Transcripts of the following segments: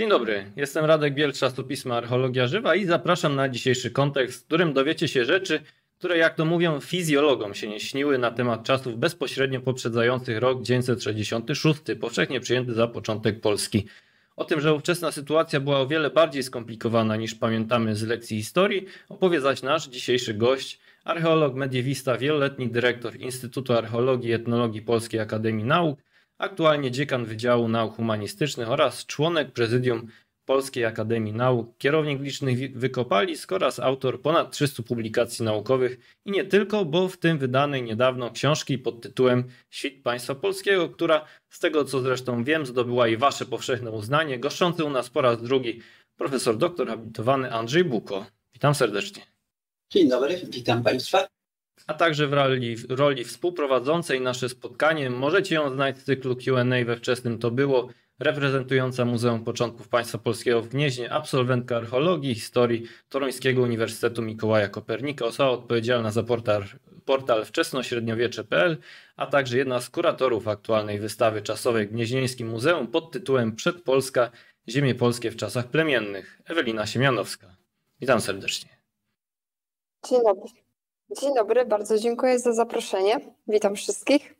Dzień dobry, jestem Radek Biel, czasopisma Archeologia Żywa i zapraszam na dzisiejszy kontekst, w którym dowiecie się rzeczy, które jak to mówią fizjologom się nie śniły na temat czasów bezpośrednio poprzedzających rok 966, powszechnie przyjęty za początek Polski. O tym, że ówczesna sytuacja była o wiele bardziej skomplikowana niż pamiętamy z lekcji historii, opowie zaś nasz dzisiejszy gość, archeolog, mediewista, wieloletni dyrektor Instytutu Archeologii i Etnologii Polskiej Akademii Nauk, aktualnie dziekan Wydziału Nauk Humanistycznych oraz członek prezydium Polskiej Akademii Nauk, kierownik licznych wykopalisk oraz autor ponad 300 publikacji naukowych i nie tylko, bo w tym wydanej niedawno książki pod tytułem Świt Państwa Polskiego, która z tego co zresztą wiem zdobyła i wasze powszechne uznanie, goszczący u nas po raz drugi profesor doktor habilitowany Andrzej Buko. Witam serdecznie. Dzień dobry, witam Państwa a także w roli, roli współprowadzącej nasze spotkanie. Możecie ją znać z cyklu Q&A we wczesnym to było, reprezentująca Muzeum Początków Państwa Polskiego w Gnieźnie, absolwentka archeologii i historii Toruńskiego Uniwersytetu Mikołaja Kopernika, osoba odpowiedzialna za portal, portal wczesnośredniowiecze.pl, a także jedna z kuratorów aktualnej wystawy czasowej Gnieźnieńskim Muzeum pod tytułem Przedpolska – Ziemie Polskie w czasach plemiennych, Ewelina Siemianowska. Witam serdecznie. Dzień dobry. Dzień dobry, bardzo dziękuję za zaproszenie. Witam wszystkich.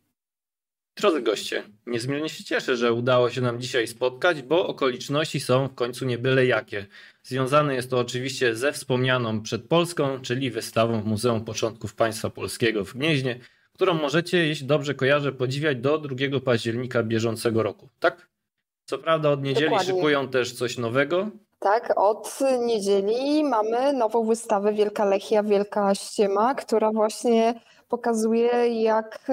Drodzy goście, niezmiernie się cieszę, że udało się nam dzisiaj spotkać, bo okoliczności są w końcu nie byle jakie. Związane jest to oczywiście ze wspomnianą przed Polską, czyli wystawą w Muzeum Początków Państwa Polskiego w Gnieźnie, którą możecie, jeśli dobrze kojarzę, podziwiać do 2 października bieżącego roku, tak? Co prawda od niedzieli Dokładnie. szykują też coś nowego, tak, od niedzieli mamy nową wystawę Wielka Lechia, Wielka Ściema, która właśnie pokazuje, jak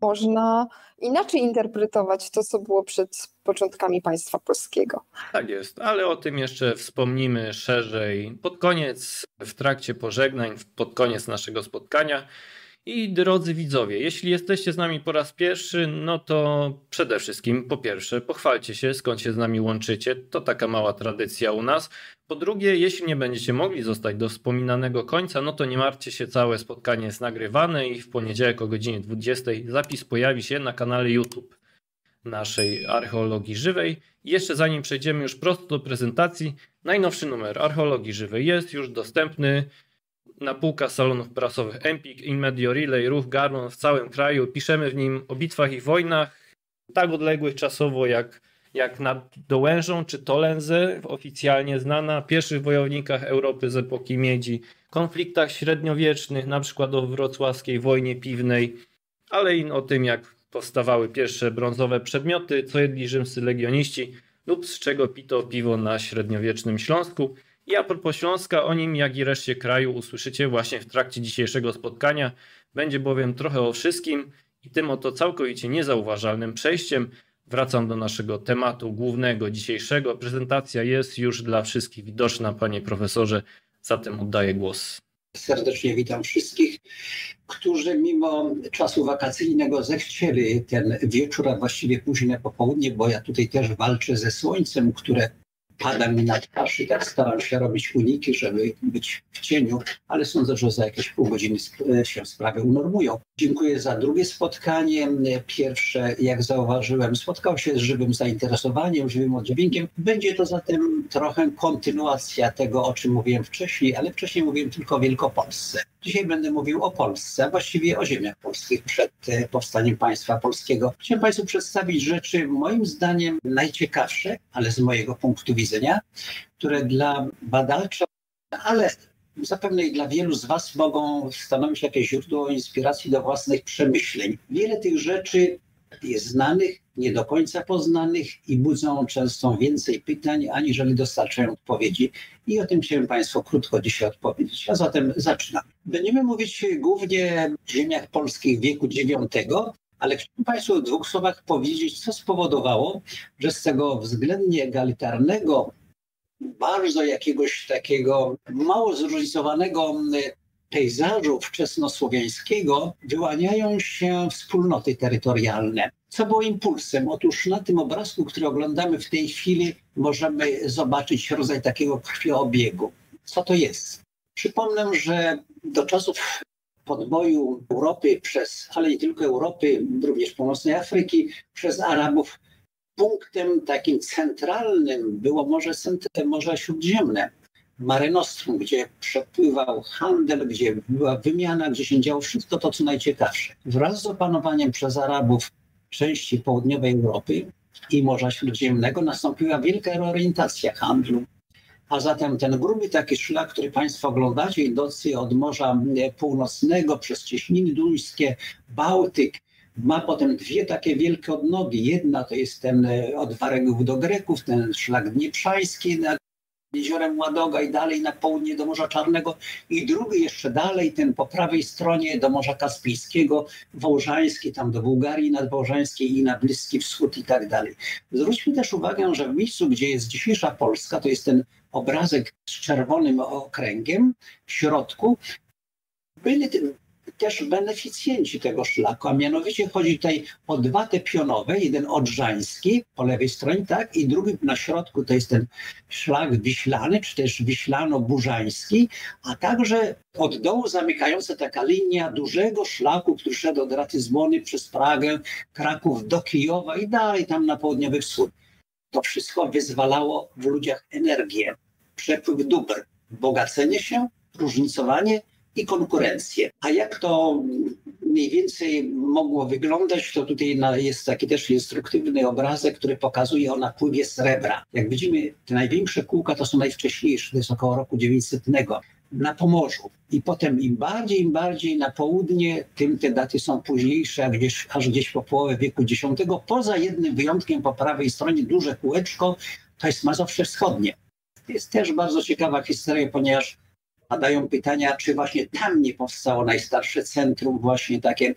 można inaczej interpretować to, co było przed początkami państwa polskiego. Tak jest, ale o tym jeszcze wspomnimy szerzej pod koniec, w trakcie pożegnań, pod koniec naszego spotkania. I drodzy widzowie, jeśli jesteście z nami po raz pierwszy, no to przede wszystkim po pierwsze pochwalcie się, skąd się z nami łączycie. To taka mała tradycja u nas. Po drugie, jeśli nie będziecie mogli zostać do wspominanego końca, no to nie martwcie się, całe spotkanie jest nagrywane i w poniedziałek o godzinie 20 zapis pojawi się na kanale YouTube naszej archeologii żywej. Jeszcze zanim przejdziemy już prosto do prezentacji, najnowszy numer archeologii żywej jest już dostępny na półkach salonów prasowych. Empik, InMedio Relay, Ruch Garnon w całym kraju. Piszemy w nim o bitwach i wojnach, tak odległych czasowo jak, jak nad Dołężą czy Tolenzę, oficjalnie znana, pierwszych wojownikach Europy z epoki miedzi, konfliktach średniowiecznych, na przykład o wrocławskiej wojnie piwnej, ale i o tym, jak powstawały pierwsze brązowe przedmioty, co jedli rzymscy legioniści lub z czego pito piwo na średniowiecznym Śląsku. I a propos Śląska, o nim, jak i reszcie kraju usłyszycie właśnie w trakcie dzisiejszego spotkania. Będzie bowiem trochę o wszystkim i tym oto całkowicie niezauważalnym przejściem wracam do naszego tematu głównego dzisiejszego. Prezentacja jest już dla wszystkich widoczna, panie profesorze, zatem oddaję głos. Serdecznie witam wszystkich, którzy mimo czasu wakacyjnego zechcieli ten wieczór, a właściwie późne popołudnie, bo ja tutaj też walczę ze słońcem, które pada mi na twarz i tak staram się robić uniki, żeby być w cieniu, ale sądzę, że za jakieś pół godziny się sprawy unormują. Dziękuję za drugie spotkanie. Pierwsze, jak zauważyłem, spotkał się z żywym zainteresowaniem, żywym oddźwiękiem. Będzie to zatem trochę kontynuacja tego, o czym mówiłem wcześniej, ale wcześniej mówiłem tylko o Wielkopolsce. Dzisiaj będę mówił o Polsce, a właściwie o ziemiach polskich przed e, powstaniem państwa polskiego. Chciałem Państwu przedstawić rzeczy, moim zdaniem, najciekawsze, ale z mojego punktu widzenia, które dla badacza, ale zapewne i dla wielu z Was mogą stanowić jakieś źródło inspiracji do własnych przemyśleń. Wiele tych rzeczy jest znanych, nie do końca poznanych i budzą często więcej pytań, aniżeli dostarczają odpowiedzi. I o tym chciałem Państwu krótko dzisiaj odpowiedzieć. A zatem zaczynam. Będziemy mówić głównie o ziemiach polskich wieku IX, ale chciałbym Państwu w dwóch słowach powiedzieć, co spowodowało, że z tego względnie egalitarnego, bardzo jakiegoś takiego mało zróżnicowanego pejzażu wczesnosłowiańskiego wyłaniają się wspólnoty terytorialne. Co było impulsem? Otóż na tym obrazku, który oglądamy w tej chwili, możemy zobaczyć rodzaj takiego krwioobiegu. Co to jest? Przypomnę, że do czasów podboju Europy przez, ale nie tylko Europy, również północnej Afryki, przez Arabów punktem takim centralnym było Morze, Morze Śródziemne. Mare Nostrum, gdzie przepływał handel, gdzie była wymiana, gdzie się działo wszystko to, co najciekawsze. Wraz z opanowaniem przez Arabów części południowej Europy i Morza Śródziemnego nastąpiła wielka reorientacja handlu. A zatem ten gruby taki szlak, który Państwo oglądacie, idący od Morza Północnego przez Cieśniny Duńskie, Bałtyk, ma potem dwie takie wielkie odnogi. Jedna to jest ten od Waregów do Greków, ten szlak Dnieprzański nad jeziorem Ładoga i dalej na południe do Morza Czarnego i drugi jeszcze dalej, ten po prawej stronie do Morza Kaspijskiego, Wołżański, tam do Bułgarii nadwołżańskiej i na Bliski Wschód i tak dalej. Zwróćmy też uwagę, że w miejscu, gdzie jest dzisiejsza Polska, to jest ten obrazek z czerwonym okręgiem w środku, byli też beneficjenci tego szlaku, a mianowicie chodzi tutaj o dwa te pionowe, jeden odrzański po lewej stronie, tak, i drugi na środku to jest ten szlak wiślany, czy też wiślano-burzański, a także od dołu zamykająca taka linia dużego szlaku, który szedł od Ratyzmony przez Pragę, Kraków do Kijowa i dalej tam na południowy wschód. To wszystko wyzwalało w ludziach energię, przepływ dóbr, bogacenie się, różnicowanie i konkurencję. A jak to mniej więcej mogło wyglądać, to tutaj jest taki też instruktywny obrazek, który pokazuje o napływie srebra. Jak widzimy, te największe kółka to są najwcześniejsze, to jest około roku 900 na Pomorzu. I potem im bardziej, im bardziej na południe, tym te daty są późniejsze, gdzieś, aż gdzieś po połowę wieku X. Poza jednym wyjątkiem po prawej stronie, duże kółeczko, to jest Mazowsze Wschodnie. Jest też bardzo ciekawa historia, ponieważ padają pytania, czy właśnie tam nie powstało najstarsze centrum właśnie takie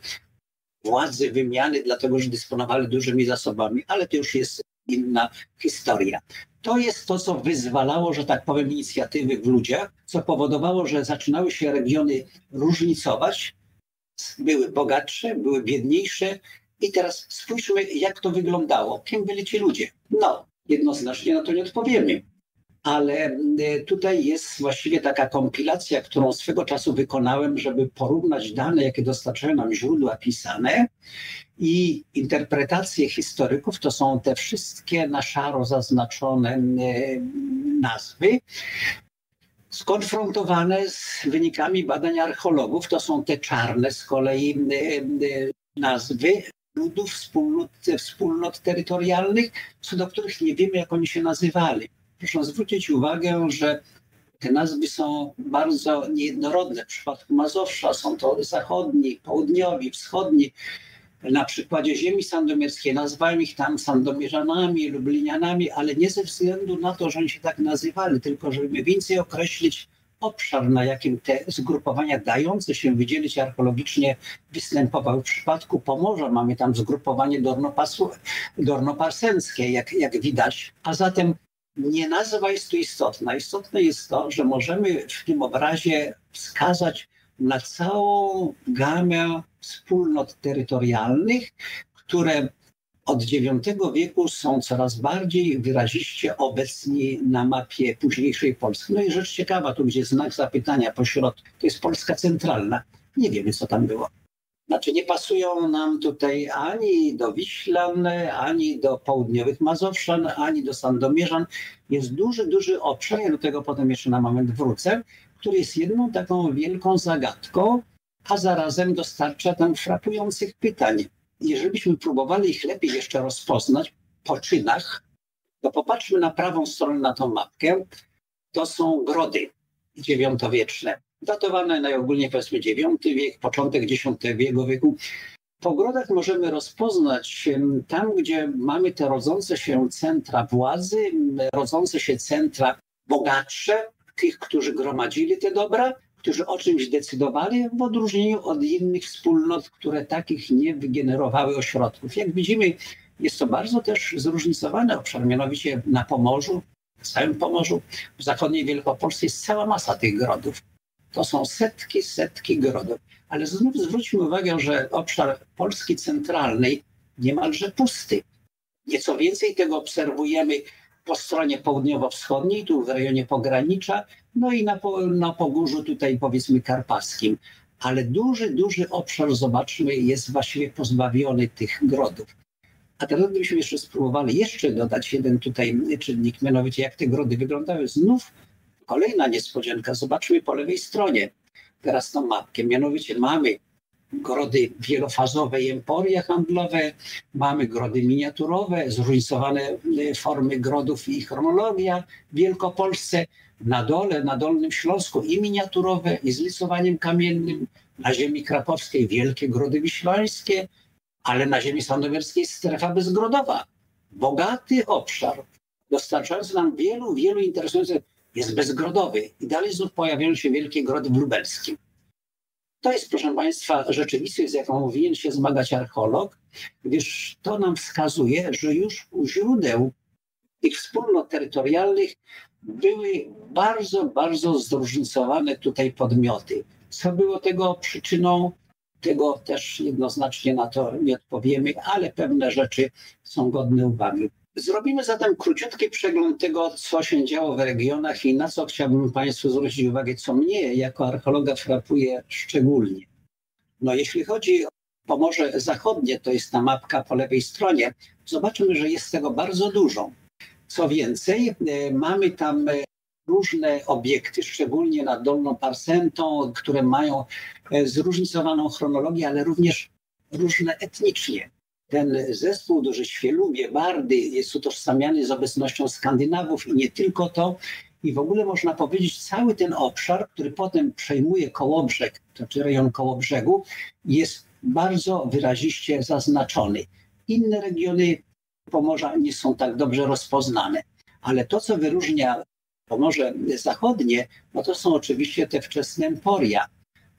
władzy wymiany, dlatego że dysponowali dużymi zasobami, ale to już jest inna historia. To jest to, co wyzwalało, że tak powiem, inicjatywy w ludziach, co powodowało, że zaczynały się regiony różnicować, były bogatsze, były biedniejsze. I teraz spójrzmy, jak to wyglądało. Kim byli ci ludzie? No, jednoznacznie na to nie odpowiemy ale e, tutaj jest właściwie taka kompilacja, którą swego czasu wykonałem, żeby porównać dane, jakie dostarczają nam źródła pisane i interpretacje historyków, to są te wszystkie na szaro zaznaczone e, nazwy, skonfrontowane z wynikami badań archeologów, to są te czarne z kolei e, nazwy ludów, wspólnot, wspólnot terytorialnych, co do których nie wiemy, jak oni się nazywali proszę zwrócić uwagę, że te nazwy są bardzo niejednorodne. W przypadku Mazowsza są to zachodni, południowi, wschodni. Na przykładzie ziemi sandomierskiej nazywałem ich tam sandomierzanami, lublinianami, ale nie ze względu na to, że oni się tak nazywali, tylko żeby więcej określić obszar, na jakim te zgrupowania dające się wydzielić archeologicznie występowały. W przypadku Pomorza mamy tam zgrupowanie Dornoparsenskie, jak, jak widać. A zatem nie nazwa jest tu istotna. Istotne jest to, że możemy w tym obrazie wskazać na całą gamę wspólnot terytorialnych, które od IX wieku są coraz bardziej wyraziście obecni na mapie późniejszej Polski. No i rzecz ciekawa, tu gdzie znak zapytania pośrodku, to jest Polska centralna. Nie wiemy, co tam było. Znaczy nie pasują nam tutaj ani do Wiślan, ani do południowych Mazowszan, ani do Sandomierzan. Jest duży, duży obszar, ja do tego potem jeszcze na moment wrócę, który jest jedną taką wielką zagadką, a zarazem dostarcza tam frapujących pytań. Jeżeli byśmy próbowali ich lepiej jeszcze rozpoznać po czynach, to popatrzmy na prawą stronę na tą mapkę. To są grody dziewiątowieczne datowane najogólniej powiedzmy IX wiek, początek X wieku. Po ogrodach możemy rozpoznać tam, gdzie mamy te rodzące się centra władzy, rodzące się centra bogatsze, tych, którzy gromadzili te dobra, którzy o czymś decydowali, w odróżnieniu od innych wspólnot, które takich nie wygenerowały ośrodków. Jak widzimy, jest to bardzo też zróżnicowany obszar, mianowicie na Pomorzu, w całym Pomorzu, w zachodniej Wielkopolsce jest cała masa tych grodów. To są setki, setki grodów. Ale znów zwróćmy uwagę, że obszar Polski centralnej niemalże pusty. Nieco więcej tego obserwujemy po stronie południowo-wschodniej, tu w rejonie pogranicza, no i na, na Pogórzu tutaj powiedzmy karpackim. Ale duży, duży obszar, zobaczmy, jest właściwie pozbawiony tych grodów. A teraz gdybyśmy jeszcze spróbowali jeszcze dodać jeden tutaj czynnik, mianowicie jak te grody wyglądały, znów kolejna niespodzianka. Zobaczmy po lewej stronie teraz tą mapkę. Mianowicie mamy grody wielofazowe i emporia handlowe, mamy grody miniaturowe, zróżnicowane y, formy grodów i chronologia w Wielkopolsce. Na dole, na Dolnym Śląsku i miniaturowe, i z lisowaniem kamiennym. Na ziemi krakowskiej wielkie grody wiślańskie, ale na ziemi sandomierskiej strefa bezgrodowa. Bogaty obszar, dostarczający nam wielu, wielu interesujących, jest bezgrodowy. I dalej znów pojawiają się wielkie grody w lubelskim. To jest, proszę Państwa, rzeczywistość, z jaką powinien się zmagać archeolog, gdyż to nam wskazuje, że już u źródeł tych wspólnot terytorialnych były bardzo, bardzo zróżnicowane tutaj podmioty. Co było tego przyczyną? Tego też jednoznacznie na to nie odpowiemy, ale pewne rzeczy są godne uwagi. Zrobimy zatem króciutki przegląd tego, co się działo w regionach i na co chciałbym Państwu zwrócić uwagę, co mnie jako archeologa frapuje szczególnie. No jeśli chodzi o Pomorze Zachodnie, to jest ta mapka po lewej stronie, zobaczymy, że jest tego bardzo dużo. Co więcej, e, mamy tam e, różne obiekty, szczególnie nad Dolną Parsentą, które mają e, zróżnicowaną chronologię, ale również różne etnicznie ten zespół do Świelubie, Bardy jest utożsamiany z obecnością Skandynawów i nie tylko to. I w ogóle można powiedzieć, cały ten obszar, który potem przejmuje Kołobrzeg, to znaczy rejon Kołobrzegu, jest bardzo wyraziście zaznaczony. Inne regiony Pomorza nie są tak dobrze rozpoznane. Ale to, co wyróżnia Pomorze Zachodnie, no to są oczywiście te wczesne emporia.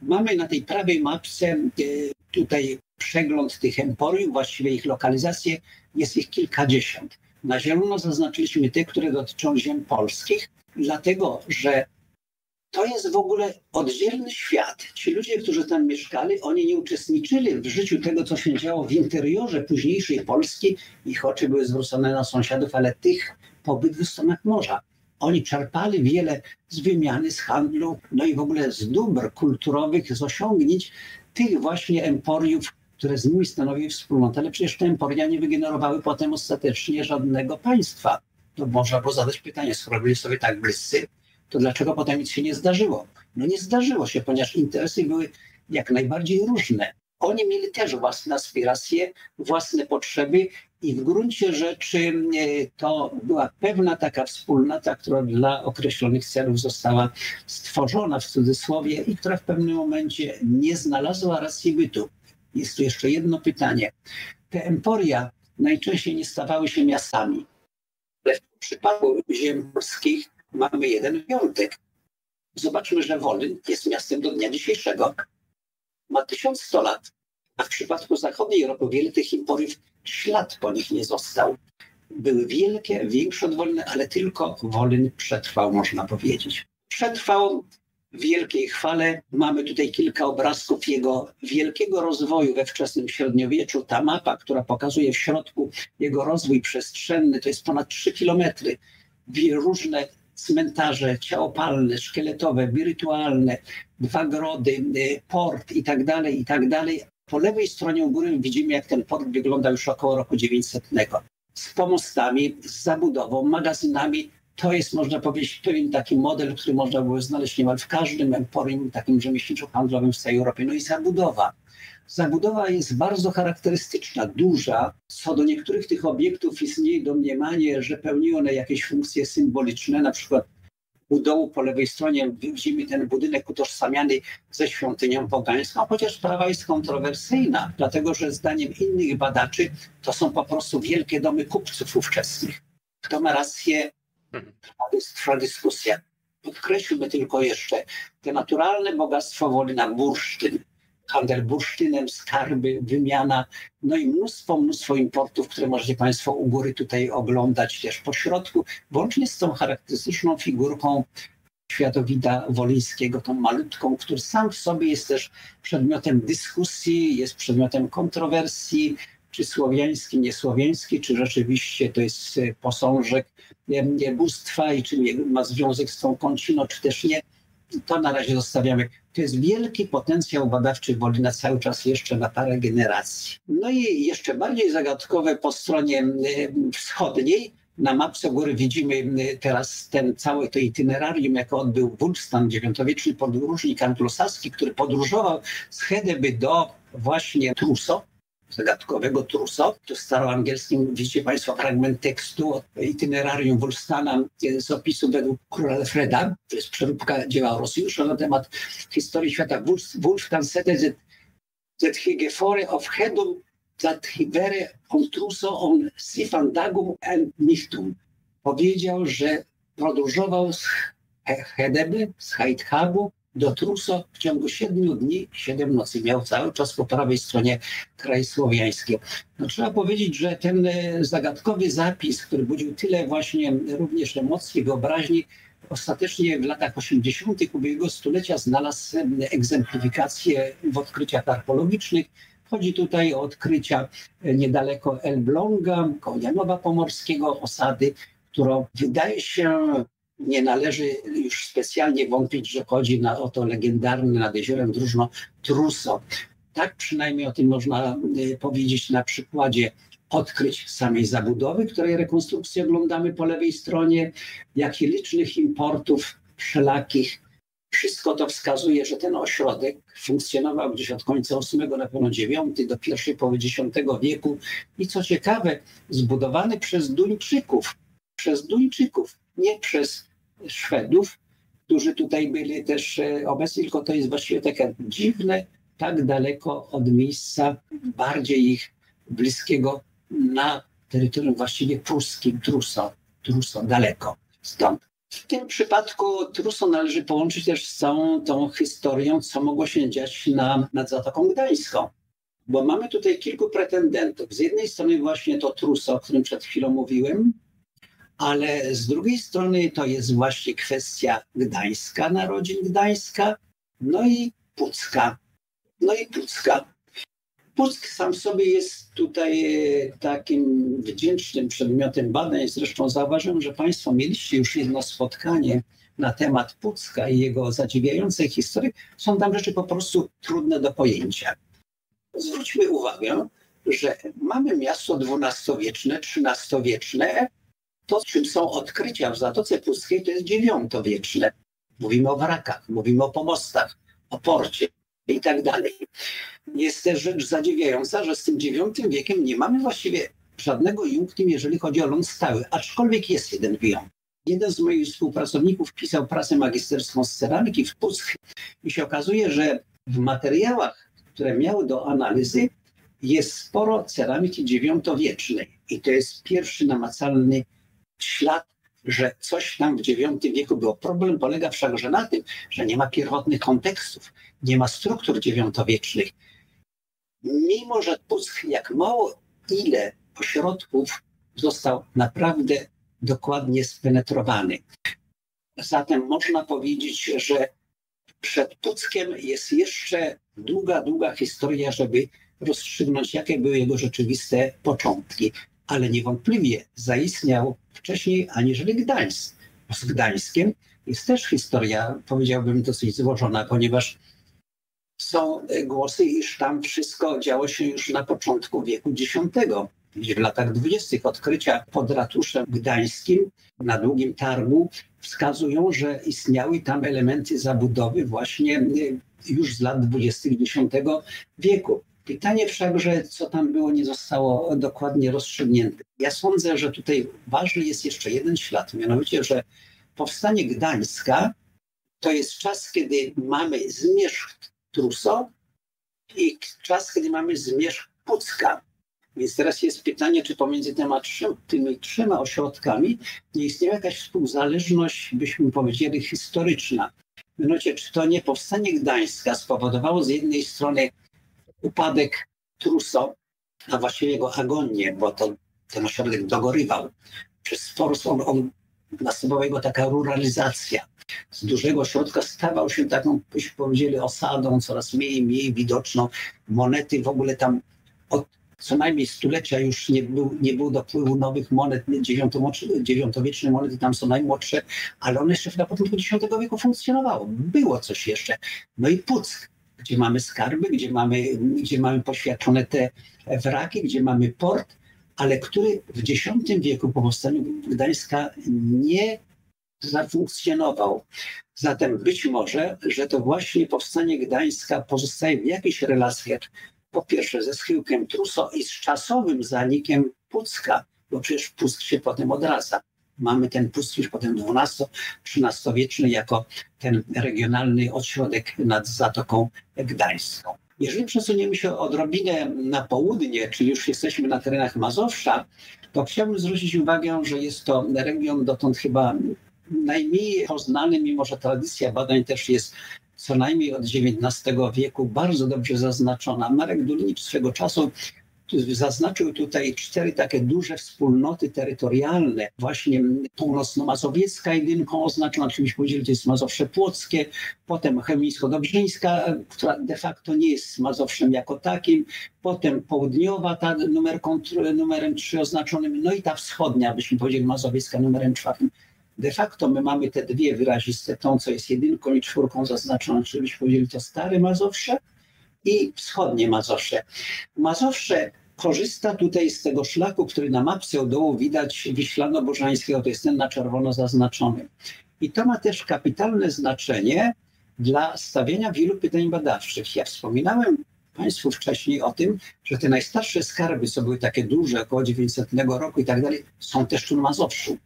Mamy na tej prawej mapce e, tutaj przegląd tych emporiów, właściwie ich lokalizacje, jest ich kilkadziesiąt. Na zielono zaznaczyliśmy te, które dotyczą ziem polskich, dlatego że to jest w ogóle oddzielny świat. Ci ludzie, którzy tam mieszkali, oni nie uczestniczyli w życiu tego, co się działo w interiorze późniejszej Polski. Ich oczy były zwrócone na sąsiadów, ale tych po obydwu stronach morza. Oni czerpali wiele z wymiany, z handlu, no i w ogóle z dóbr kulturowych, z osiągnięć tych właśnie emporiów, które z nimi stanowiły wspólnotę, ale przecież te emporia nie wygenerowały potem ostatecznie żadnego państwa. To można było zadać pytanie, skoro byli sobie tak bliscy, to dlaczego potem nic się nie zdarzyło? No nie zdarzyło się, ponieważ interesy były jak najbardziej różne. Oni mieli też własne aspiracje, własne potrzeby i w gruncie rzeczy e, to była pewna taka wspólnota, która dla określonych celów została stworzona w cudzysłowie i która w pewnym momencie nie znalazła racji bytu. Jest tu jeszcze jedno pytanie. Te emporia najczęściej nie stawały się miastami, ale w przypadku ziem polskich mamy jeden wyjątek. Zobaczmy, że Wolyn jest miastem do dnia dzisiejszego. Ma 1100 lat, a w przypadku zachodniej Europy wiele tych emporiów ślad po nich nie został. Były wielkie, większe od Wolny, ale tylko Wolyn przetrwał, można powiedzieć. Przetrwał wielkiej chwale. Mamy tutaj kilka obrazków jego wielkiego rozwoju we wczesnym średniowieczu. Ta mapa, która pokazuje w środku jego rozwój przestrzenny, to jest ponad 3 kilometry. Różne cmentarze ciałopalne, szkieletowe, wirytualne, dwa grody, y, port i tak dalej, i tak dalej. Po lewej stronie u góry widzimy, jak ten port wygląda już około roku 900. Z pomostami, z zabudową, magazynami, to jest, można powiedzieć, pewien taki model, który można było znaleźć niemal w każdym emporium takim rzemieślniczo-handlowym w całej Europie. No i zabudowa. Zabudowa jest bardzo charakterystyczna, duża. Co do niektórych tych obiektów istnieje domniemanie, że pełniły one jakieś funkcje symboliczne, na przykład u dołu po lewej stronie widzimy ten budynek utożsamiany ze świątynią pogańską, chociaż sprawa jest kontrowersyjna, dlatego że zdaniem innych badaczy to są po prostu wielkie domy kupców ówczesnych. Kto ma rację, trwa dyskusja. Podkreślmy tylko jeszcze te naturalne bogactwo woli na bursztyn, handel bursztynem, skarby, wymiana, no i mnóstwo, mnóstwo importów, które możecie Państwo u góry tutaj oglądać też po środku, włącznie z tą charakterystyczną figurką Światowida Wolińskiego, tą malutką, który sam w sobie jest też przedmiotem dyskusji, jest przedmiotem kontrowersji, czy słowiański, niesłowiański, czy rzeczywiście to jest e, posążek bóstwa i czy ma związek z tą kąciną, czy też nie. to na razie zostawiamy. To jest wielki potencjał badawczy Wolina cały czas jeszcze na parę generacji. No i jeszcze bardziej zagadkowe po stronie wschodniej. Na mapce góry widzimy teraz ten cały to itinerarium, jako odbył Wulfstan, dziewiątowieczny podróżnik anglosaski, który podróżował z Hedeby do właśnie Truso, zagadkowego Truso. To w staroangielskim widzicie Państwo fragment tekstu itinerarium Wulstana z opisu według króla Alfreda. To jest przeróbka dzieła Rosjusza na temat historii świata. Wulfstan sete that he gefore of Hedum that he were on Truso on Sifandagum and Nichtum. Powiedział, że podróżował z Hedeby, z Heidhabu do Truso w ciągu siedmiu dni, siedem nocy. Miał cały czas po prawej stronie kraj słowiański. No, trzeba powiedzieć, że ten e, zagadkowy zapis, który budził tyle właśnie również emocji, wyobraźni, ostatecznie w latach 80. ubiegłego stulecia znalazł egzemplifikację w odkryciach archeologicznych. Chodzi tutaj o odkrycia e, niedaleko Elbląga, koło Janowa Pomorskiego, osady, która wydaje się nie należy już specjalnie wątpić, że chodzi na, o to legendarne nad jeziorem Drużno Truso. Tak przynajmniej o tym można y, powiedzieć na przykładzie odkryć samej zabudowy, której rekonstrukcję oglądamy po lewej stronie, jak i licznych importów wszelakich. Wszystko to wskazuje, że ten ośrodek funkcjonował gdzieś od końca VIII, na pewno IX do pierwszej połowy X wieku i co ciekawe, zbudowany przez Duńczyków, przez Duńczyków, nie przez Szwedów, którzy tutaj byli też e, obecni, tylko to jest właściwie takie dziwne, tak daleko od miejsca bardziej ich bliskiego na terytorium właściwie pruskim, Truso, Truso, daleko stąd. W tym przypadku Truso należy połączyć też z całą tą historią, co mogło się dziać na, nad Zatoką Gdańską. Bo mamy tutaj kilku pretendentów. Z jednej strony właśnie to Truso, o którym przed chwilą mówiłem, ale z drugiej strony to jest właśnie kwestia Gdańska, narodzin Gdańska, no i Pucka. No i Pucka. Puck sam sobie jest tutaj e, takim wdzięcznym przedmiotem badań. Zresztą zauważyłem, że Państwo mieliście już jedno spotkanie na temat Pucka i jego zadziwiającej historii. Są tam rzeczy po prostu trudne do pojęcia. Zwróćmy uwagę, że mamy miasto XII-wieczne, XIII-wieczne, to, czym są odkrycia w Zatoce Puskiej, to jest dziewiątowieczne. Mówimy o wrakach, mówimy o pomostach, o porcie i tak dalej. Jest też rzecz zadziwiająca, że z tym IX wiekiem nie mamy właściwie żadnego junktim, jeżeli chodzi o ląd stały, aczkolwiek jest jeden wyjątek. Jeden z moich współpracowników pisał pracę magisterską z ceramiki w Pusk i się okazuje, że w materiałach, które miały do analizy, jest sporo ceramiki dziewiątowiecznej i to jest pierwszy namacalny ślad, że coś tam w IX wieku było. Problem polega wszakże na tym, że nie ma pierwotnych kontekstów, nie ma struktur dziewiątowiecznych. Mimo, że Puck jak mało ile ośrodków został naprawdę dokładnie spenetrowany. Zatem można powiedzieć, że przed Puckiem jest jeszcze długa, długa historia, żeby rozstrzygnąć, jakie były jego rzeczywiste początki ale niewątpliwie zaistniał wcześniej aniżeli Gdańsk. Z Gdańskiem jest też historia, powiedziałbym, dosyć złożona, ponieważ są głosy, iż tam wszystko działo się już na początku wieku X. W latach dwudziestych odkrycia pod ratuszem gdańskim na Długim Targu wskazują, że istniały tam elementy zabudowy właśnie już z lat dwudziestych X wieku. Pytanie wszakże, co tam było, nie zostało dokładnie rozstrzygnięte. Ja sądzę, że tutaj ważny jest jeszcze jeden ślad, mianowicie, że powstanie Gdańska to jest czas, kiedy mamy zmierzch Truso i czas, kiedy mamy zmierzch Pucka. Więc teraz jest pytanie, czy pomiędzy tymi, trzema ośrodkami nie istnieje jakaś współzależność, byśmy powiedzieli, historyczna. Mianowicie, czy to nie powstanie Gdańska spowodowało z jednej strony upadek Truso, a właściwie jego agonię, bo to, ten ośrodek dogorywał. Przez sport on, on następowała jego taka ruralizacja. Z dużego ośrodka stawał się taką, byśmy powiedzieli, osadą, coraz mniej mniej widoczną. Monety w ogóle tam od, co najmniej stulecia już nie, był, nie było dopływu nowych monet, dziewiątowieczne monety tam są najmłodsze, ale one jeszcze na początku X wieku funkcjonowało. Było coś jeszcze. No i Puck, gdzie mamy skarby, gdzie mamy, gdzie mamy poświadczone te wraki, gdzie mamy port, ale który w X wieku po powstaniu Gdańska nie zafunkcjonował. Zatem być może, że to właśnie powstanie Gdańska pozostaje w jakichś relacjach, po pierwsze ze schyłkiem Truso i z czasowym zanikiem Pucka, bo przecież Puck się potem odradza. Mamy ten już potem XII-XIII wieczny jako ten regionalny ośrodek nad Zatoką Gdańską. Jeżeli przesuniemy się odrobinę na południe, czyli już jesteśmy na terenach Mazowsza, to chciałbym zwrócić uwagę, że jest to region dotąd chyba najmniej poznany, mimo że tradycja badań też jest co najmniej od XIX wieku bardzo dobrze zaznaczona. Marek Dulnicz swego czasu zaznaczył tutaj cztery takie duże wspólnoty terytorialne, właśnie północno-mazowiecka jedynką oznaczona, czymś powiedzieli, to jest Mazowsze Płockie, potem Chemińsko-Dobrzyńska, która de facto nie jest Mazowszem jako takim, potem południowa, ta numer, numerem 3 oznaczonym, no i ta wschodnia, byśmy powiedzieli Mazowiecka numerem czwartym. De facto my mamy te dwie wyraziste, tą co jest jedynką i czwórką zaznaczoną, czyli byśmy powiedzieli to stare Mazowsze i wschodnie Mazowsze. Mazowsze korzysta tutaj z tego szlaku, który na mapce od dołu widać Wiślano-Bożańskiego, to jest ten na czerwono zaznaczony. I to ma też kapitalne znaczenie dla stawiania wielu pytań badawczych. Ja wspominałem Państwu wcześniej o tym, że te najstarsze skarby, co były takie duże, około 900 roku i tak dalej, są też tu na Mazowszu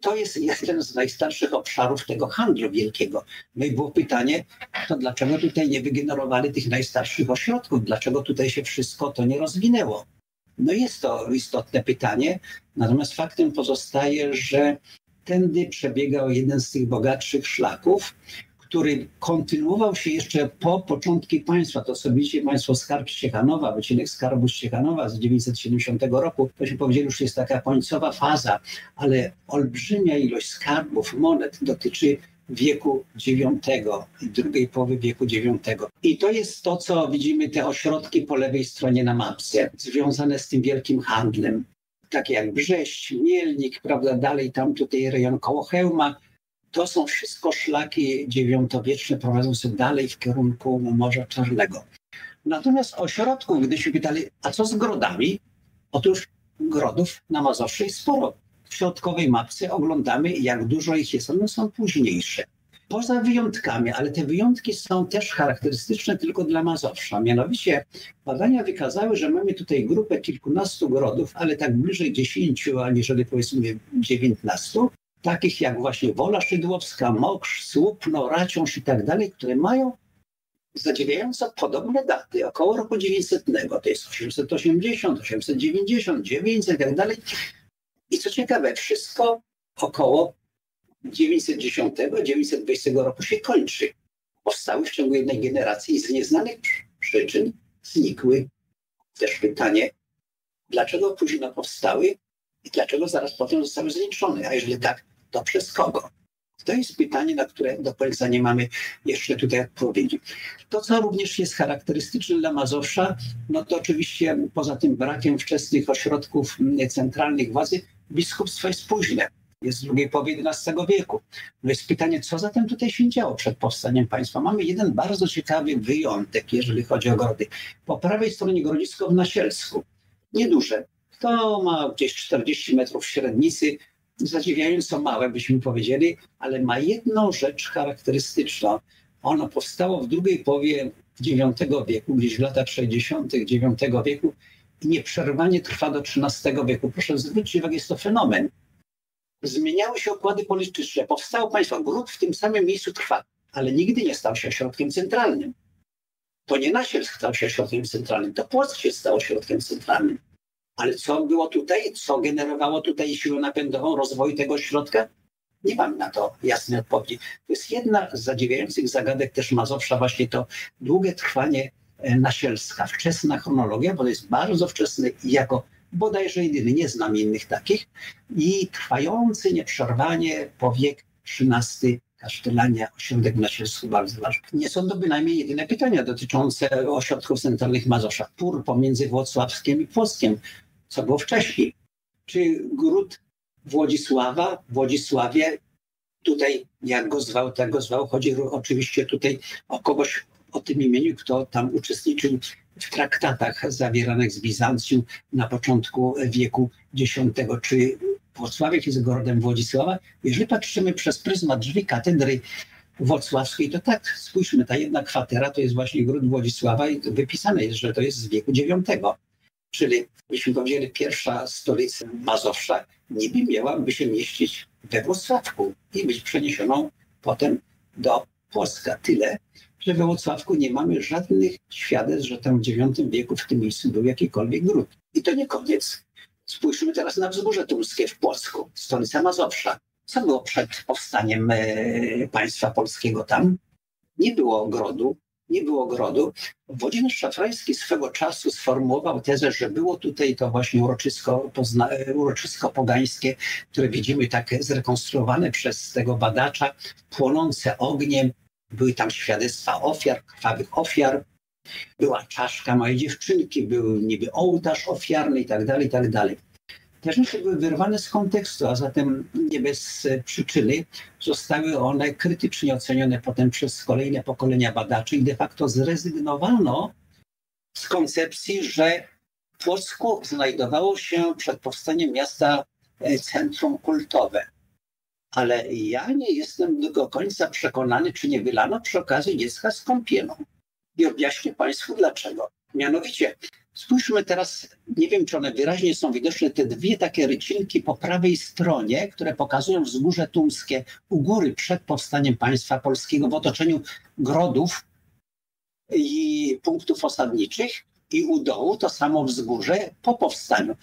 to jest jeden z najstarszych obszarów tego handlu wielkiego. No i było pytanie, to dlaczego tutaj nie wygenerowali tych najstarszych ośrodków? Dlaczego tutaj się wszystko to nie rozwinęło? No jest to istotne pytanie, natomiast faktem pozostaje, że tędy przebiegał jeden z tych bogatszych szlaków, który kontynuował się jeszcze po początki państwa. To sobie widzicie Państwo skarb Ściechanowa, wycinek skarbu Ściechanowa z 970 roku. To się powiedzieli, już jest taka końcowa faza, ale olbrzymia ilość skarbów, monet dotyczy wieku IX i drugiej połowy wieku IX. I to jest to, co widzimy, te ośrodki po lewej stronie na mapce, związane z tym wielkim handlem. Takie jak Brześć, Mielnik, prawda, dalej tam tutaj rejon koło Chełma, to są wszystko szlaki dziewiątowieczne prowadzące dalej w kierunku Morza Czarnego. Natomiast ośrodków, gdy się pytali, a co z grodami? Otóż grodów na Mazowszu jest sporo. W środkowej mapce oglądamy, jak dużo ich jest. One są późniejsze. Poza wyjątkami, ale te wyjątki są też charakterystyczne tylko dla Mazowsza. Mianowicie badania wykazały, że mamy tutaj grupę kilkunastu grodów, ale tak bliżej dziesięciu, aniżeli powiedzmy dziewiętnastu, takich jak właśnie Wola Szydłowska, Moksz, Słupno, Raciąż i tak dalej, które mają zadziwiająco podobne daty, około roku 900, to jest 880, 890, 900 i tak dalej. I co ciekawe, wszystko około 910, 920 roku się kończy. Powstały w ciągu jednej generacji i z nieznanych przyczyn znikły. Też pytanie, dlaczego późno powstały i dlaczego zaraz potem zostały zniszczone? A jeżeli tak, to przez kogo? To jest pytanie, na które do końca nie mamy jeszcze tutaj odpowiedzi. To, co również jest charakterystyczne dla Mazowsza, no to oczywiście poza tym brakiem wczesnych ośrodków centralnych władzy, biskupstwo jest późne, jest z drugiej połowy XI wieku. No jest pytanie, co zatem tutaj się działo przed powstaniem państwa? Mamy jeden bardzo ciekawy wyjątek, jeżeli chodzi o grody. Po prawej stronie Grodzisko w Nasielsku. Nieduże. To ma gdzieś 40 metrów średnicy, zadziwiająco małe, byśmy powiedzieli, ale ma jedną rzecz charakterystyczną. Ono powstało w drugiej połowie IX wieku, gdzieś w latach 60. IX wieku i nieprzerwanie trwa do XIII wieku. Proszę zwrócić uwagę, jest to fenomen. Zmieniały się układy polityczne. Powstało państwo, gród w tym samym miejscu trwa, ale nigdy nie stał się ośrodkiem centralnym. To nie Nasielsk stał się ośrodkiem centralnym, to Płock się stał ośrodkiem centralnym. Ale co było tutaj? Co generowało tutaj siłę napędową rozwoju tego środka? Nie mam na to jasnej odpowiedzi. To jest jedna z zadziwiających zagadek też Mazowsza, właśnie to długie trwanie e, nasielska, wczesna chronologia, bo to jest bardzo wczesny jako bodajże jedyny, nie znam innych takich, i trwający nieprzerwanie po wiek XIII, Kasztelania, ośrodek na Sielsku Balzwarz. Nie są to bynajmniej jedyne pytania dotyczące ośrodków centralnych Mazowsza. Pór pomiędzy Włocławskiem i Płockiem, co było wcześniej. Czy gród Włodzisława, Włodzisławie, tutaj jak go zwał, tak go zwał. Chodzi oczywiście tutaj o kogoś o tym imieniu, kto tam uczestniczył w traktatach zawieranych z Bizancjum na początku wieku X. Czy Włocławek jest grodem Włodzisława? Jeżeli patrzymy przez pryzmat drzwi katedry włocławskiej, to tak, spójrzmy, ta jedna kwatera to jest właśnie gród Włodzisława i wypisane jest, że to jest z wieku IX. Czyli, jeśli powiedzieli, pierwsza stolica Mazowsza niby miałaby się mieścić we Włocławku i być przeniesioną potem do Płocka. Tyle, że we Włocławku nie mamy żadnych świadectw, że tam w IX wieku w tym miejscu był jakikolwiek gród. I to nie koniec. Spójrzmy teraz na wzgórze Tumskie w Płocku, stolica Mazowsza. Co było przed powstaniem e, państwa polskiego tam? Nie było ogrodu, nie było ogrodu. Włodzimierz Szafrański swego czasu sformułował tezę, że było tutaj to właśnie uroczysko, pozna, uroczysko pogańskie, które widzimy tak zrekonstruowane przez tego badacza, płonące ogniem. Były tam świadectwa ofiar, krwawych ofiar. Była czaszka małej dziewczynki, był niby ołtarz ofiarny i tak dalej, i tak dalej. Te rzeczy były wyrwane z kontekstu, a zatem nie bez przyczyny zostały one krytycznie ocenione potem przez kolejne pokolenia badaczy i de facto zrezygnowano z koncepcji, że w Płocku znajdowało się przed powstaniem miasta e, centrum kultowe. Ale ja nie jestem do końca przekonany, czy nie wylano przy okazji dziecka z kąpielą. I objaśnię Państwu dlaczego. Mianowicie Spójrzmy teraz, nie wiem czy one wyraźnie są widoczne, te dwie takie rycinki po prawej stronie, które pokazują wzgórze tumskie u góry przed powstaniem państwa polskiego w otoczeniu grodów i punktów osadniczych i u dołu to samo wzgórze po powstaniu.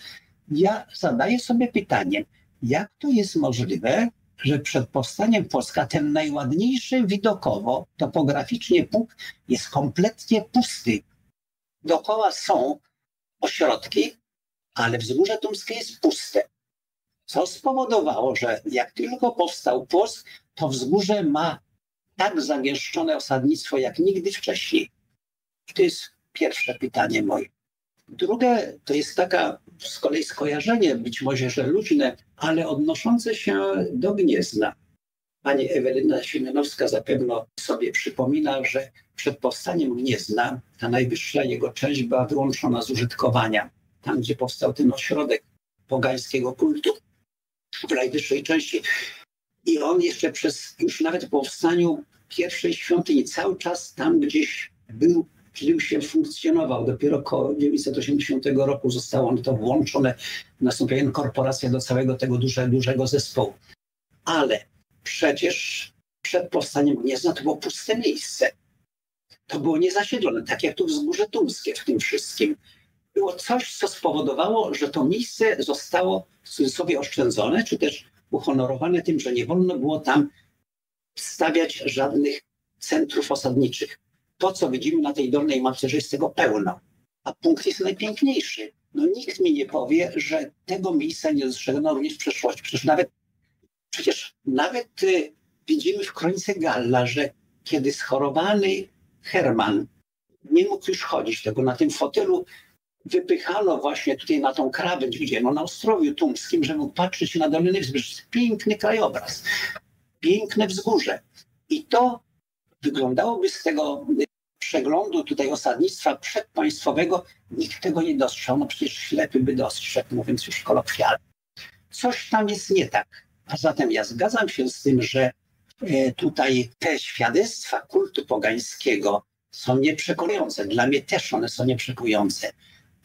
Ja zadaję sobie pytanie, jak to jest możliwe, że przed powstaniem Polska ten najładniejszy widokowo, topograficznie punkt jest kompletnie pusty. Dookoła są ośrodki, ale wzgórze tumskie jest puste. Co spowodowało, że jak tylko powstał Płock, to wzgórze ma tak zagęszczone osadnictwo jak nigdy wcześniej. To jest pierwsze pytanie moje. Drugie to jest taka z kolei skojarzenie, być może, że luźne, ale odnoszące się do Gniezna. Pani Ewelina Siemianowska zapewne sobie przypomina, że przed powstaniem Gniezna ta najwyższa jego część była wyłączona z użytkowania. Tam, gdzie powstał ten ośrodek pogańskiego kultu w najwyższej części. I on jeszcze przez, już nawet po powstaniu pierwszej świątyni, cały czas tam gdzieś był, żył się, funkcjonował. Dopiero około 1980 roku zostało on to włączone, nastąpiła inkorporacja do całego tego duże, dużego zespołu. Ale przecież przed powstaniem Gniezna to było puste miejsce. To było niezasiedlone, tak jak tu wzgórze Tumskie w tym wszystkim. Było coś, co spowodowało, że to miejsce zostało w cudzysłowie oszczędzone, czy też uhonorowane tym, że nie wolno było tam stawiać żadnych centrów osadniczych. To, co widzimy na tej dolnej mapce, że jest tego pełno. A punkt jest najpiękniejszy. No nikt mi nie powie, że tego miejsca nie dostrzegano również w przeszłości. Przecież nawet Przecież nawet y, widzimy w kronice Galla, że kiedy schorowany Herman nie mógł już chodzić, tego na tym fotelu wypychano właśnie tutaj na tą krawędź, gdzie no na Ostrowiu Tumskim, żeby mógł patrzeć na Doliny Wzgórz. Piękny krajobraz, piękne wzgórze. I to wyglądałoby z tego przeglądu tutaj osadnictwa przedpaństwowego, nikt tego nie dostrzegł. No przecież ślepy by dostrzegł, mówiąc już kolokwialnie. Coś tam jest nie tak. A zatem ja zgadzam się z tym, że e, tutaj te świadectwa kultu pogańskiego są nieprzekonujące. Dla mnie też one są nieprzekonujące.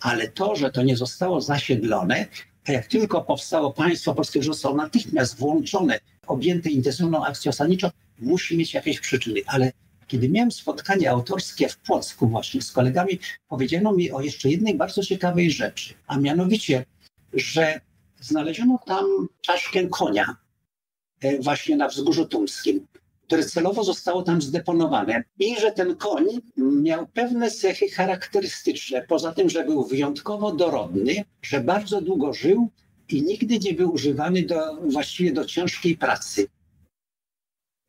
Ale to, że to nie zostało zasiedlone, a jak tylko powstało państwo polskie, że zostało natychmiast włączone, objęte intensywną akcją osadniczą, musi mieć jakieś przyczyny. Ale kiedy miałem spotkanie autorskie w Płocku właśnie z kolegami, powiedziano mi o jeszcze jednej bardzo ciekawej rzeczy, a mianowicie, że znaleziono tam czaszkę konia e, właśnie na wzgórzu tumskim, które celowo zostało tam zdeponowane i że ten koń miał pewne cechy charakterystyczne. Poza tym, że był wyjątkowo dorodny, że bardzo długo żył i nigdy nie był używany do, właściwie do ciężkiej pracy.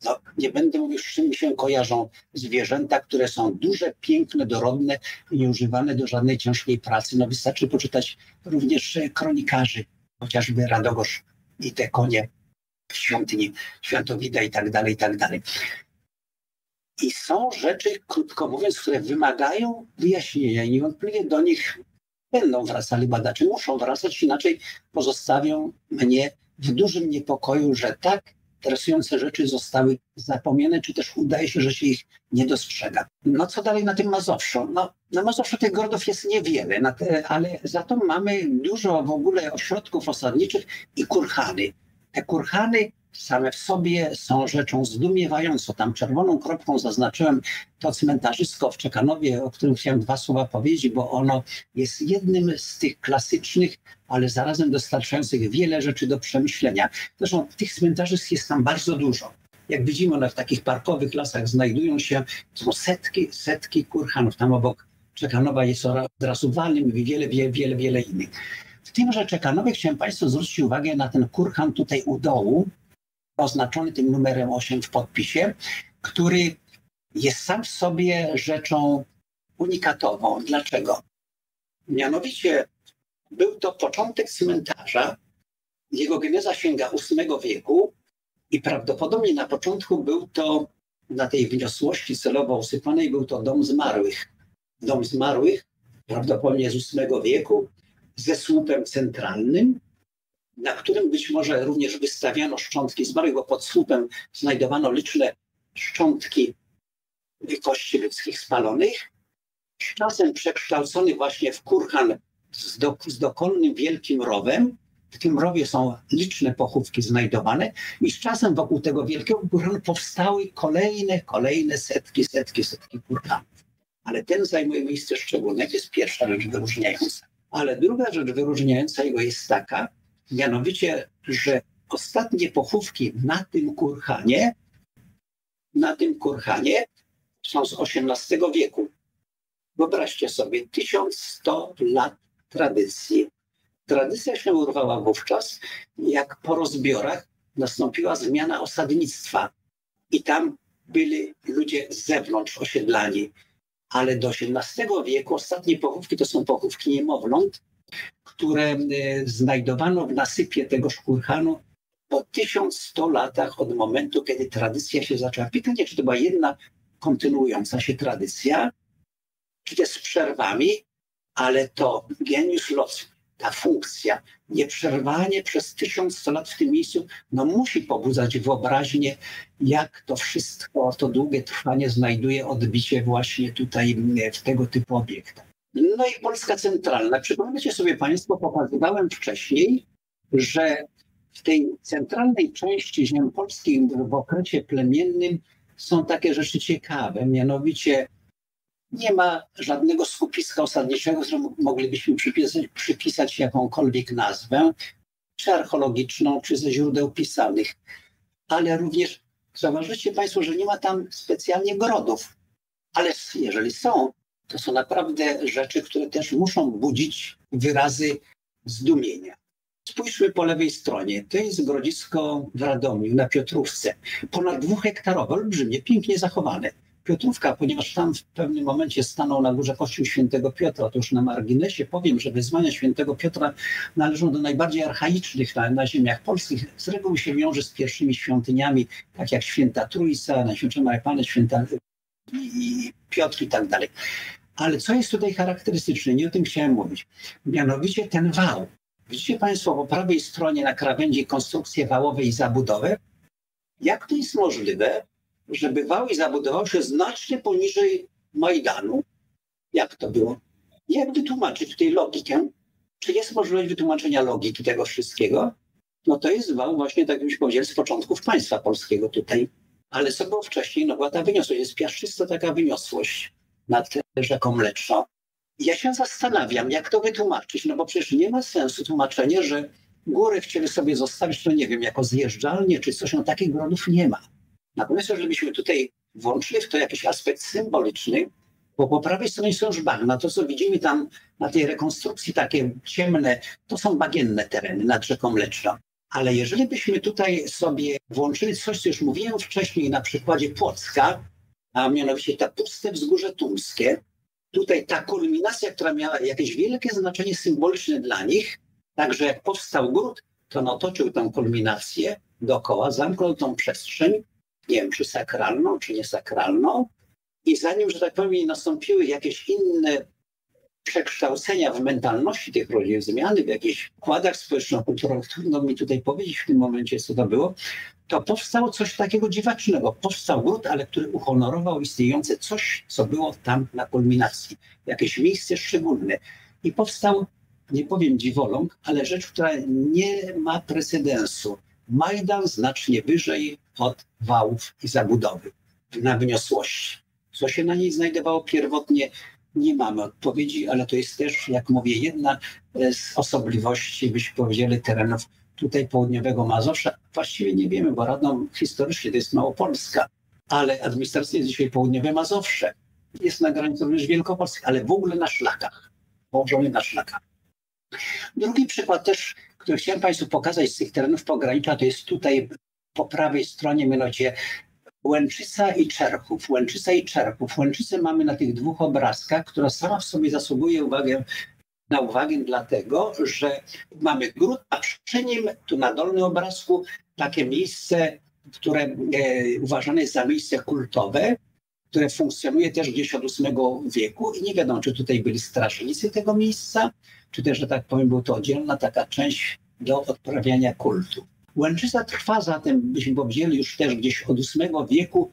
No, nie będę mówił, z czym się kojarzą zwierzęta, które są duże, piękne, dorodne nieużywane do żadnej ciężkiej pracy. No wystarczy poczytać również kronikarzy, chociażby Radogosz i te konie w świątyni Świętowida i tak dalej, i tak dalej. I są rzeczy, krótko mówiąc, które wymagają wyjaśnienia i niewątpliwie do nich będą wracali badacze. Muszą wracać, inaczej pozostawią mnie w dużym niepokoju, że tak interesujące rzeczy zostały zapomniane, czy też udaje się, że się ich nie dostrzega. No co dalej na tym Mazowszu? No, na Mazowszu tych grodów jest niewiele, te, ale za to mamy dużo w ogóle ośrodków osadniczych i kurhany. Te kurhany same w sobie są rzeczą zdumiewającą. Tam czerwoną kropką zaznaczyłem to cmentarzysko w Czekanowie, o którym chciałem dwa słowa powiedzieć, bo ono jest jednym z tych klasycznych, ale zarazem dostarczających wiele rzeczy do przemyślenia. Zresztą tych cmentarzysk jest tam bardzo dużo. Jak widzimy, one w takich parkowych lasach znajdują się, są setki, setki kurhanów. Tam obok Czekanowa jest od razu Walym i wiele, wiele, wiele, wiele innych. W tymże Czekanowie chciałem Państwu zwrócić uwagę na ten kurhan tutaj u dołu, oznaczony tym numerem 8 w podpisie, który jest sam w sobie rzeczą unikatową. Dlaczego? Mianowicie był to początek cmentarza. Jego geneza sięga VIII wieku i prawdopodobnie na początku był to, na tej wniosłości celowo usypanej, był to dom zmarłych. Dom zmarłych, prawdopodobnie z VIII wieku, ze słupem centralnym, na którym być może również wystawiano szczątki zmarłych, bo pod słupem znajdowano liczne szczątki kości ludzkich spalonych, czasem przekształcony właśnie w kurhan z, do, z dokolnym wielkim rowem. W tym rowie są liczne pochówki znajdowane i z czasem wokół tego wielkiego kurhanu powstały kolejne, kolejne setki, setki, setki kurhanów. Ale ten zajmuje miejsce szczególne, to jest pierwsza rzecz wyróżniająca. Ale druga rzecz wyróżniająca jego jest taka, mianowicie, że ostatnie pochówki na tym kurhanie, na tym kurhanie są z XVIII wieku. Wyobraźcie sobie, 1100 lat tradycji. Tradycja się urwała wówczas, jak po rozbiorach nastąpiła zmiana osadnictwa i tam byli ludzie z zewnątrz osiedlani. Ale do XVIII wieku ostatnie pochówki to są pochówki niemowląt, które e, znajdowano w nasypie tego szkurhanu po 1100 latach od momentu, kiedy tradycja się zaczęła. Pytanie, czy to była jedna kontynuująca się tradycja, czy z przerwami, ale to geniusz losu, ta funkcja, nieprzerwanie przez 1100 lat w tym miejscu, no musi pobudzać wyobraźnię, jak to wszystko, to długie trwanie znajduje odbicie właśnie tutaj w tego typu obiektach. No i Polska Centralna. Przypomnicie sobie Państwo, pokazywałem wcześniej, że w tej centralnej części ziem polskich w okresie plemiennym są takie rzeczy ciekawe, mianowicie nie ma żadnego skupiska osadniczego, któremu moglibyśmy przypisać, przypisać jakąkolwiek nazwę, czy archeologiczną, czy ze źródeł pisanych. Ale również zauważycie Państwo, że nie ma tam specjalnie grodów. Ale jeżeli są, to są naprawdę rzeczy, które też muszą budzić wyrazy zdumienia. Spójrzmy po lewej stronie. To jest grodzisko w Radomiu na Piotrówce. Ponad dwuhektarowe, olbrzymie, pięknie zachowane. Piotrówka, ponieważ tam w pewnym momencie stanął na górze kościół świętego Piotra, to już na marginesie powiem, że wyzwania świętego Piotra należą do najbardziej archaicznych na, na ziemiach polskich. Z reguły się wiąże z pierwszymi świątyniami, tak jak święta Trójca, Najświętsza Maria Panna, święta i Piotr i tak dalej. Ale co jest tutaj charakterystyczne, nie o tym chciałem mówić. Mianowicie ten wał. Widzicie Państwo po prawej stronie na krawędzi konstrukcję wałową i zabudowę? Jak to jest możliwe, żeby wał i zabudował się znacznie poniżej Majdanu? Jak to było? Jak wytłumaczyć tutaj logikę? Czy jest możliwość wytłumaczenia logiki tego wszystkiego? No to jest wał właśnie, tak jak powiedziałem, z początków państwa polskiego tutaj. Ale co było wcześniej? No była ta wyniosłość, jest piaszczysta taka wyniosłość nad rzeką Mleczną. Ja się zastanawiam, jak to wytłumaczyć, no bo przecież nie ma sensu tłumaczenie, że góry chcieli sobie zostawić, no nie wiem, jako zjeżdżalnie czy coś, no takich gronów nie ma. Natomiast jeżeli byśmy tutaj włączyli w to jakiś aspekt symboliczny, bo po prawej stronie są już bagna. To, co widzimy tam na tej rekonstrukcji, takie ciemne, to są bagienne tereny nad rzeką Mleczną. Ale jeżeli byśmy tutaj sobie włączyli coś, co już mówiłem wcześniej na przykładzie Płocka, a mianowicie to puste wzgórze tumskie, tutaj ta kulminacja, która miała jakieś wielkie znaczenie symboliczne dla nich, także jak powstał gród, to otoczył tę kulminację dookoła, zamknął tą przestrzeń, nie wiem czy sakralną, czy niesakralną, i zanim, że tak powiem, nastąpiły jakieś inne przekształcenia w mentalności tych ludzi, zmiany w jakichś układach społeczno-kulturowych, trudno mi tutaj powiedzieć w tym momencie, co to było, to powstało coś takiego dziwacznego. Powstał gród, ale który uhonorował istniejące coś, co było tam na kulminacji. Jakieś miejsce szczególne. I powstał, nie powiem dziwoląg, ale rzecz, która nie ma precedensu. Majdan znacznie wyżej od wałów i zabudowy na wyniosłości. Co się na niej znajdowało pierwotnie, nie mamy odpowiedzi, ale to jest też, jak mówię, jedna z osobliwości, byśmy powiedzieli, terenów tutaj południowego Mazowsza. Właściwie nie wiemy, bo Radom historycznie to jest Małopolska, ale administracyjnie jest dzisiaj południowe Mazowsze. Jest na granicy również Wielkopolski, ale w ogóle na szlakach, położony na szlakach. Drugi przykład też, który chciałem Państwu pokazać z tych terenów pogranicza, to jest tutaj po prawej stronie, mianowicie Łęczyca i Czerchów. Łęczyca i Czerchów. Łęczycę mamy na tych dwóch obrazkach, która sama w sobie zasługuje uwagę, na uwagę dlatego, że mamy gród, a przy nim tu na dolnym obrazku takie miejsce, które e, uważane jest za miejsce kultowe, które funkcjonuje też gdzieś od VIII wieku i nie wiadomo, czy tutaj byli strażnicy tego miejsca, czy też, że tak powiem, była to oddzielna taka część do odprawiania kultu. Łęczyca trwa zatem, byśmy powiedzieli, już też gdzieś od VIII wieku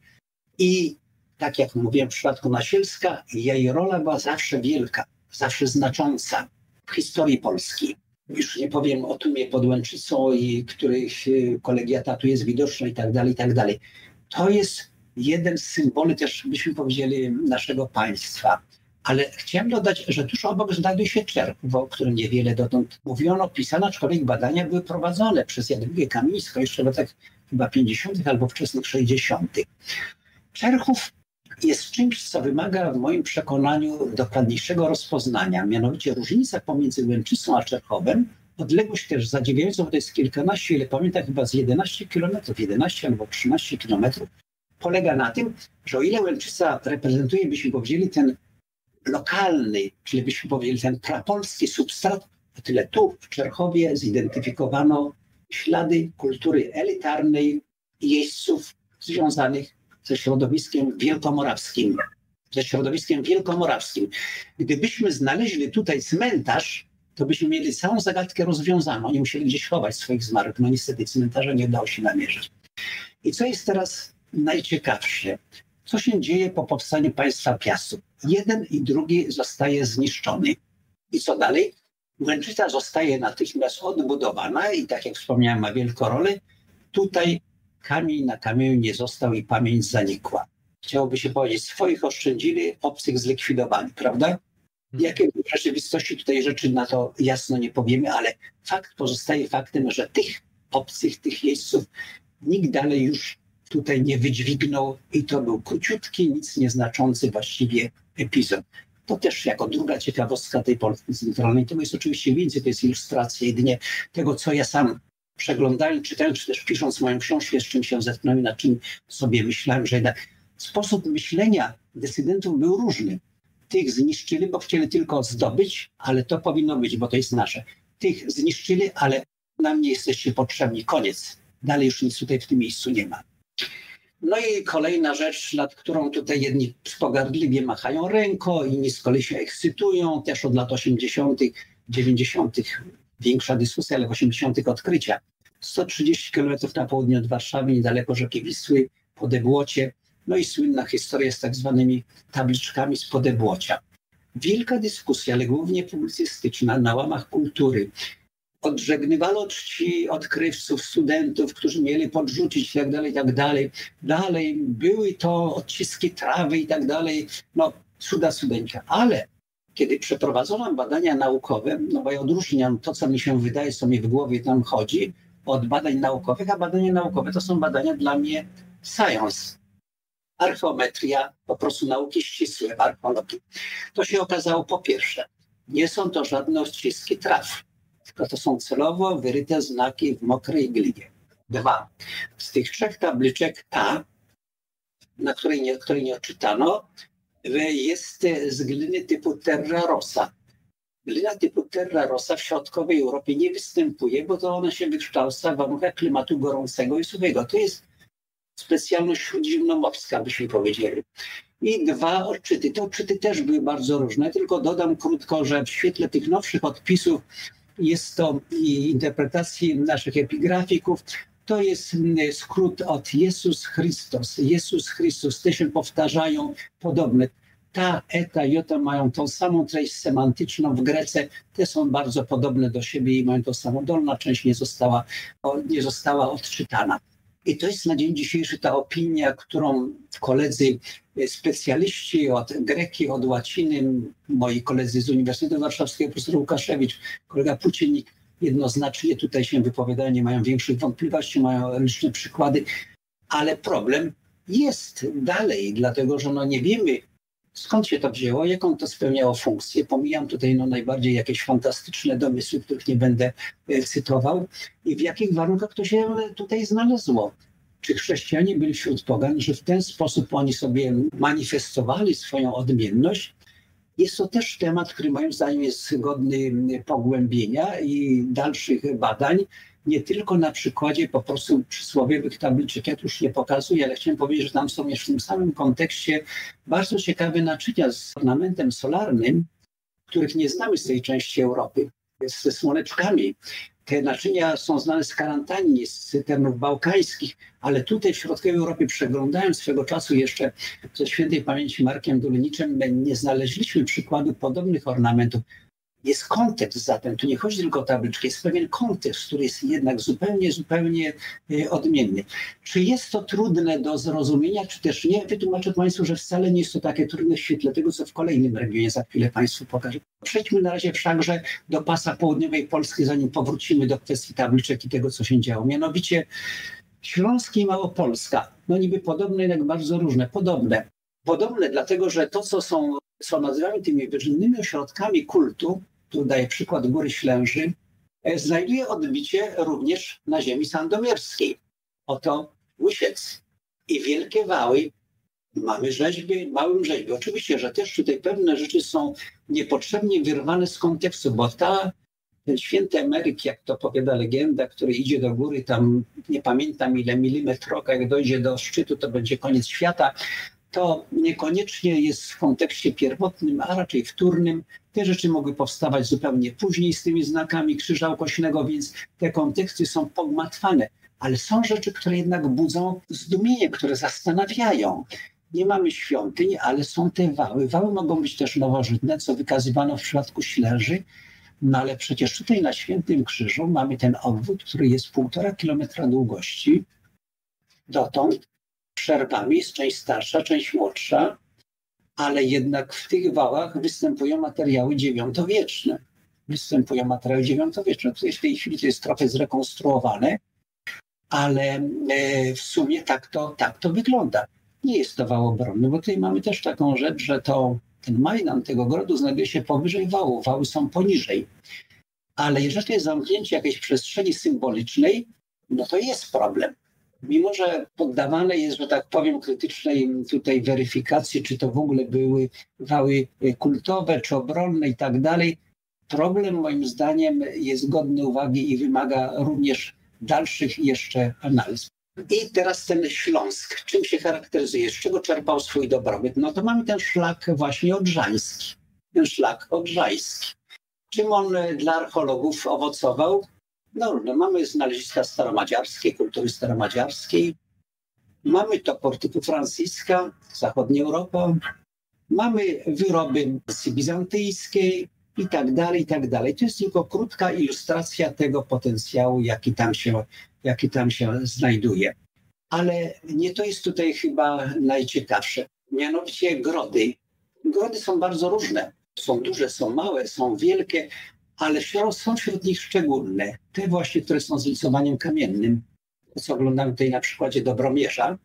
i tak jak mówiłem w przypadku Nasielska, jej rola była zawsze wielka, zawsze znacząca w historii Polski. Już nie powiem o Tumie pod Łęczycą, i których kolegiata tu jest widoczna i tak dalej, i tak dalej. To jest jeden z symboli też, byśmy powiedzieli, naszego państwa. Ale chciałem dodać, że tuż obok znajduje się Czerków, o którym niewiele dotąd mówiono, pisano, aczkolwiek badania były prowadzone przez Jadwigę Kamińską jeszcze w latach chyba 50. albo wczesnych 60. Czerchów jest czymś, co wymaga w moim przekonaniu dokładniejszego rozpoznania, mianowicie różnica pomiędzy Łęczycą a Czerchowem, odległość też zadziwiająca, bo to jest kilkanaście, ile pamiętam, chyba z 11 kilometrów, 11 albo 13 kilometrów, polega na tym, że o ile Łęczyca reprezentuje, byśmy powiedzieli, ten lokalny, czyli byśmy powiedzieli ten prapolski substrat, o tyle tu w Czerchowie zidentyfikowano ślady kultury elitarnej jeźdźców związanych ze środowiskiem wielkomorawskim. Ze środowiskiem wielkomorawskim. Gdybyśmy znaleźli tutaj cmentarz, to byśmy mieli całą zagadkę rozwiązaną. Oni musieli gdzieś chować swoich zmarłych. No niestety cmentarza nie udało się namierzyć. I co jest teraz najciekawsze? Co się dzieje po powstaniu państwa Piastów? Jeden i drugi zostaje zniszczony. I co dalej? Łęczyca zostaje natychmiast odbudowana i tak jak wspomniałem, ma wielką rolę. Tutaj kamień na kamieniu nie został i pamięć zanikła. Chciałoby się powiedzieć, swoich oszczędzili, obcych zlikwidowali, prawda? Mhm. Jakie w rzeczywistości tutaj rzeczy na to jasno nie powiemy, ale fakt pozostaje faktem, że tych obcych, tych jeźdźców nikt dalej już tutaj nie wydźwignął i to był króciutki, nic nieznaczący właściwie epizod. To też jako druga ciekawostka tej Polski centralnej. To jest oczywiście więcej, to jest ilustracja jedynie tego, co ja sam przeglądając, czytając, czy też pisząc moją książkę, z czym się zetknąłem, nad czym sobie myślałem, że jednak sposób myślenia decydentów był różny. Tych zniszczyli, bo chcieli tylko zdobyć, ale to powinno być, bo to jest nasze. Tych zniszczyli, ale nam nie jesteście potrzebni. Koniec. Dalej już nic tutaj w tym miejscu nie ma. No i kolejna rzecz, nad którą tutaj jedni pogardliwie machają ręką, inni z kolei się ekscytują, też od lat 80., 90. Większa dyskusja, ale w 80. odkrycia. 130 km na południe od Warszawy, niedaleko rzeki Wisły, po Debłocie. No i słynna historia z tak zwanymi tabliczkami z Podebłocia. Wielka dyskusja, ale głównie publicystyczna, na łamach kultury odżegnywano czci odkrywców, studentów, którzy mieli podrzucić i tak dalej, i tak dalej. Dalej były to odciski trawy i tak dalej. No, cuda studencka. Ale kiedy przeprowadzono badania naukowe, no bo ja odróżniam to, co mi się wydaje, co mi w głowie tam chodzi, od badań naukowych, a badania naukowe to są badania dla mnie science. Archeometria, po prostu nauki ścisłe, archeologii. To się okazało po pierwsze, nie są to żadne odciski traw tylko to są celowo wyryte znaki w mokrej glinie. Dwa. Z tych trzech tabliczek ta, na której nie, której nie odczytano, jest z gliny typu terra rosa. Glina typu terra rosa w środkowej Europie nie występuje, bo to ona się wykształca w warunkach klimatu gorącego i suchego. To jest specjalność śródziemnomorska, byśmy powiedzieli. I dwa odczyty. Te odczyty też były bardzo różne, tylko dodam krótko, że w świetle tych nowszych odpisów jest to interpretacji naszych epigrafików, to jest skrót od Jezus Chrystus. Jezus Chrystus, te się powtarzają podobne. Ta, eta, jota mają tą samą treść semantyczną w Grece, te są bardzo podobne do siebie i mają tą samą. Dolna część nie została, nie została odczytana. I to jest na dzień dzisiejszy ta opinia, którą koledzy e, specjaliści od greki, od łaciny, moi koledzy z Uniwersytetu Warszawskiego, profesor Łukaszewicz, kolega Pucienik, jednoznacznie tutaj się wypowiadają, nie mają większych wątpliwości, mają liczne przykłady, ale problem jest dalej, dlatego że no nie wiemy, skąd się to wzięło, jaką to spełniało funkcję. Pomijam tutaj no najbardziej jakieś fantastyczne domysły, których nie będę e, cytował i w jakich warunkach to się tutaj znalazło. Czy chrześcijanie byli wśród pogan, że w ten sposób oni sobie manifestowali swoją odmienność, jest to też temat, który moim zdaniem jest godny pogłębienia i dalszych badań, nie tylko na przykładzie po prostu przysłowiowych tabliczek. Ja tu już nie pokazuję, ale chciałem powiedzieć, że tam są jeszcze w tym samym kontekście bardzo ciekawe naczynia z ornamentem solarnym, których nie znamy z tej części Europy, ze słoneczkami. Te naczynia są znane z karantanii, z terenów bałkańskich, ale tutaj w środkowej Europie, przeglądając swego czasu jeszcze ze świętej pamięci Markiem Duleniczem, nie znaleźliśmy przykładu podobnych ornamentów. Jest kontekst zatem, tu nie chodzi tylko o tabliczkę, jest pewien kontekst, który jest jednak zupełnie, zupełnie e, odmienny. Czy jest to trudne do zrozumienia, czy też nie? Wytłumaczę Państwu, że wcale nie jest to takie trudne w świetle tego, co w kolejnym regionie za chwilę Państwu pokażę. Przejdźmy na razie wszakże do pasa południowej Polski, zanim powrócimy do kwestii tabliczek i tego, co się działo. Mianowicie Śląski i Małopolska. No niby podobne, jednak bardzo różne. Podobne. Podobne dlatego, że to, co są, co nazywamy tymi wyżynnymi ośrodkami kultu, tu daję przykład Góry Ślęży, e, znajduje odbicie również na ziemi sandomierskiej. Oto Łysiec i Wielkie Wały. Mamy rzeźby, małym rzeźby. Oczywiście, że też tutaj pewne rzeczy są niepotrzebnie wyrwane z kontekstu, bo ta, ten święty Emeryk, jak to powiada legenda, który idzie do góry, tam nie pamiętam ile milimetroka, jak dojdzie do szczytu, to będzie koniec świata to niekoniecznie jest w kontekście pierwotnym, a raczej wtórnym. Te rzeczy mogły powstawać zupełnie później z tymi znakami krzyża ukośnego, więc te konteksty są pogmatwane. Ale są rzeczy, które jednak budzą zdumienie, które zastanawiają. Nie mamy świątyń, ale są te wały. Wały mogą być też nowożytne, co wykazywano w przypadku Śleży, no ale przecież tutaj na Świętym Krzyżu mamy ten obwód, który jest półtora kilometra długości. Dotąd przerwami, jest część starsza, część młodsza, ale jednak w tych wałach występują materiały dziewiątowieczne. Występują materiały dziewiątowieczne. Tutaj w tej chwili to jest trochę zrekonstruowane, ale e, w sumie tak to, tak to wygląda. Nie jest to wał obronny, bo tutaj mamy też taką rzecz, że to ten majdan tego grodu znajduje się powyżej wału, wały są poniżej. Ale jeżeli jest zamknięcie jakiejś przestrzeni symbolicznej, no to jest problem mimo że poddawane jest, że tak powiem, krytycznej tutaj weryfikacji, czy to w ogóle były wały kultowe, czy obronne i tak dalej, problem moim zdaniem jest godny uwagi i wymaga również dalszych jeszcze analiz. I teraz ten Śląsk, czym się charakteryzuje, z czego czerpał swój dobrobyt? No to mamy ten szlak właśnie odrzański, ten szlak odrzański. Czym on dla archeologów owocował? No, no mamy znaleziska staromadziarskie, kultury staromadziarskiej. Mamy topor typu Franciska, zachodnia Europa. Mamy wyroby z bizantyjskiej i tak dalej, i tak dalej. To jest tylko krótka ilustracja tego potencjału, jaki tam się, jaki tam się znajduje. Ale nie to jest tutaj chyba najciekawsze. Mianowicie grody. Grody są bardzo różne. Są duże, są małe, są wielkie ale są wśród nich szczególne, te właśnie, które są z rysowaniem kamiennym, co oglądamy tutaj na przykładzie Dobromierza.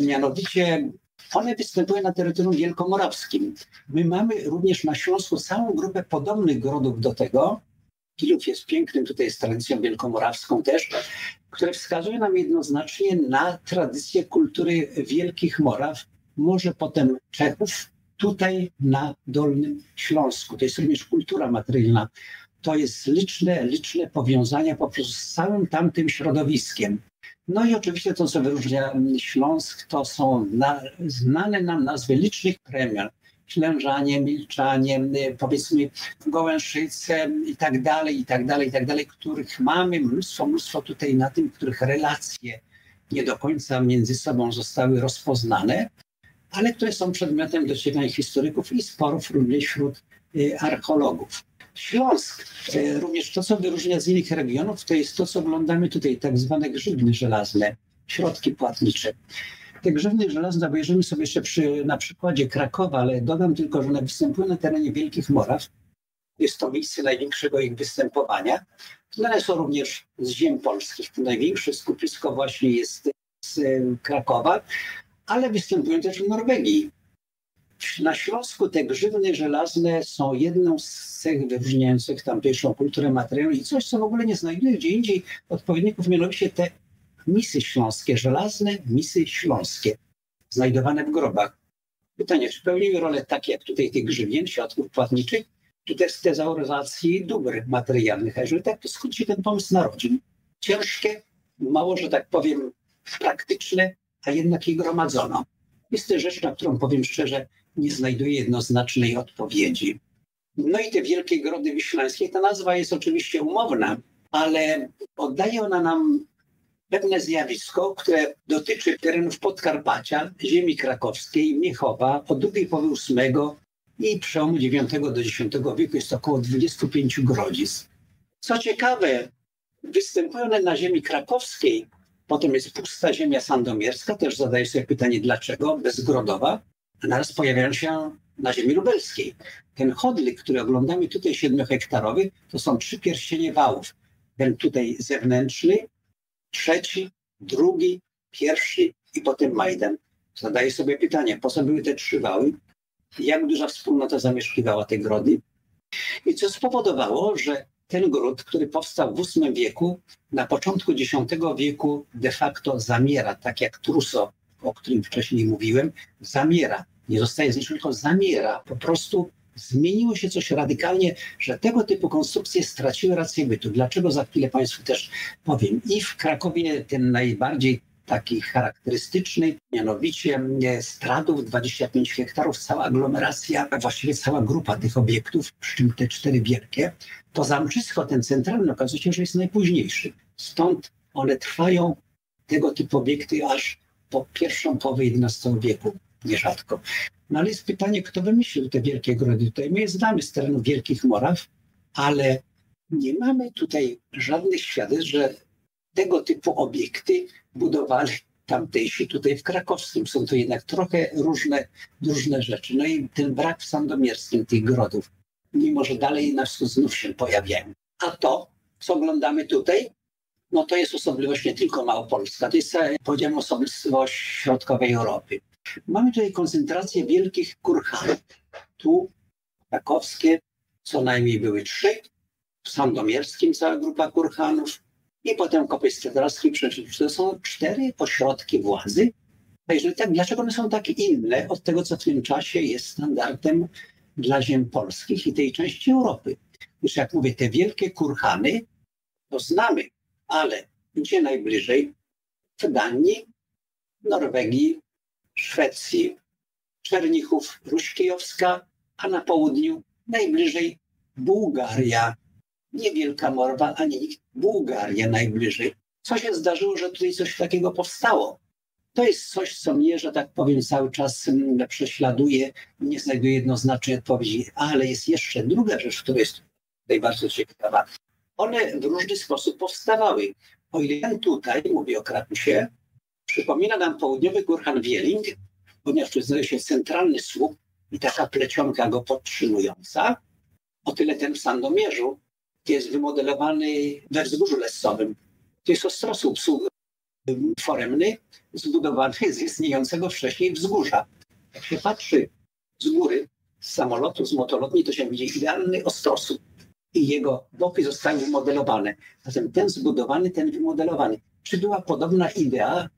Mianowicie one występują na terytorium wielkomorawskim. My mamy również na Śląsku całą grupę podobnych grodów do tego, Kilów jest pięknym, tutaj z tradycją wielkomorawską też, które wskazuje nam jednoznacznie na tradycję kultury Wielkich Moraw, może potem Czechów, tutaj na Dolnym Śląsku. To jest również kultura materialna. To jest liczne, liczne powiązania po prostu z całym tamtym środowiskiem. No i oczywiście to, co wyróżnia Śląsk, to są na, znane nam nazwy licznych premian. Ślężanie, milczanie, powiedzmy gołęszyce i tak dalej, i tak dalej, i tak dalej, których mamy mnóstwo, mnóstwo tutaj na tym, których relacje nie do końca między sobą zostały rozpoznane, ale które są przedmiotem dociekań historyków i sporów również wśród y, archeologów. Śląsk, y, również to, co wyróżnia z innych regionów, to jest to, co oglądamy tutaj, tak zwane grzywny żelazne, środki płatnicze. Te grzywny żelazne obejrzymy sobie jeszcze przy, na przykładzie Krakowa, ale dodam tylko, że one występują na terenie Wielkich Moraw. Jest to miejsce największego ich występowania. One są również z ziem polskich. Największe skupisko właśnie jest z y, Krakowa, ale występują też w Norwegii. Na Śląsku te grzywny żelazne są jedną z cech wyróżniających tamtejszą kulturę materialną i coś, co w ogóle nie znajduje gdzie indziej odpowiedników, mianowicie te misy śląskie, żelazne misy śląskie, znajdowane w grobach. Pytanie, czy pełniły rolę takie jak tutaj tych grzywien, środków płatniczych, czy też tezauryzacji dóbr materialnych? A jeżeli tak, to skąd się ten pomysł narodził? Ciężkie, mało, że tak powiem, praktyczne, a jednak je gromadzono. Jest to rzecz, na którą powiem szczerze, nie znajduję jednoznacznej odpowiedzi. No i te wielkie grody wiślańskie, ta nazwa jest oczywiście umowna, ale oddaje ona nam pewne zjawisko, które dotyczy terenów Podkarpacia, ziemi krakowskiej, Miechowa od drugiej połowy VIII i przełomu IX do X wieku jest około 25 grodzisk. Co ciekawe, występują one na ziemi krakowskiej, Potem jest pusta ziemia sandomierska, też zadaje sobie pytanie dlaczego, bezgrodowa, a naraz pojawiają się na ziemi lubelskiej. Ten chodlik, który oglądamy tutaj, siedmiohektarowy, to są trzy pierścienie wałów. Ten tutaj zewnętrzny, trzeci, drugi, pierwszy i potem Majdan. Zadaje sobie pytanie, po co były te trzy wały? Jak duża wspólnota zamieszkiwała te grody? I co spowodowało, że ten gród, który powstał w VIII wieku, na początku X wieku de facto zamiera, tak jak Truso, o którym wcześniej mówiłem, zamiera. Nie zostaje zniszczony, tylko zamiera. Po prostu zmieniło się coś radykalnie, że tego typu konstrukcje straciły rację bytu. Dlaczego za chwilę Państwu też powiem. I w Krakowie ten najbardziej taki charakterystyczny, mianowicie stratów 25 hektarów, cała aglomeracja, właściwie cała grupa tych obiektów, przy czym te cztery wielkie, to zamczysko, ten centralny, okazuje się, że jest najpóźniejszy. Stąd one trwają, tego typu obiekty, aż po pierwszą połowę XI wieku, nierzadko. No ale jest pytanie, kto wymyślił te wielkie grody. Tutaj my je znamy z terenu Wielkich Moraw, ale nie mamy tutaj żadnych świadectw, że tego typu obiekty budowali tamtejsi tutaj w krakowskim. Są to jednak trochę różne, różne rzeczy. No i ten brak w sandomierskim tych grodów, mimo że dalej nas znów się pojawiają. A to, co oglądamy tutaj, no to jest osobliwość nie tylko małopolska, to jest, powiedziałem, osobliwość środkowej Europy. Mamy tutaj koncentrację wielkich kurhanów. Tu krakowskie co najmniej były trzy, w sandomierskim cała grupa kurhanów, i potem kopyć cedralski przecież to są cztery ośrodki władzy. A jeżeli tak, dlaczego one są takie inne od tego, co w tym czasie jest standardem dla ziem polskich i tej części Europy? Już jak mówię, te wielkie kurhany to znamy, ale gdzie najbliżej? W Danii, Norwegii, Szwecji, Czernichów, Ruś Kijowska, a na południu najbliżej Bułgaria, nie Wielka Morwa, ani Bułgaria najbliżej. Co się zdarzyło, że tutaj coś takiego powstało? To jest coś, co mnie, że tak powiem, cały czas mm, prześladuje, nie znajduje jednoznacznej odpowiedzi. Ale jest jeszcze druga rzecz, która jest tutaj bardzo ciekawa. One w różny sposób powstawały. O ile tutaj, mówię o Krakusie, przypomina nam południowy Górhan Wieling, ponieważ tu znajduje się centralny słup i taka plecionka go podtrzymująca, o tyle ten w Sandomierzu jest wymodelowany we wzgórzu lesowym. To jest ostrosłup foremny zbudowany z istniejącego wcześniej wzgórza. Jak się patrzy z góry, z samolotu, z motolotni, to się widzi idealny ostrosłup. i jego boki zostały wymodelowane. Zatem ten zbudowany, ten wymodelowany. Czy była podobna idea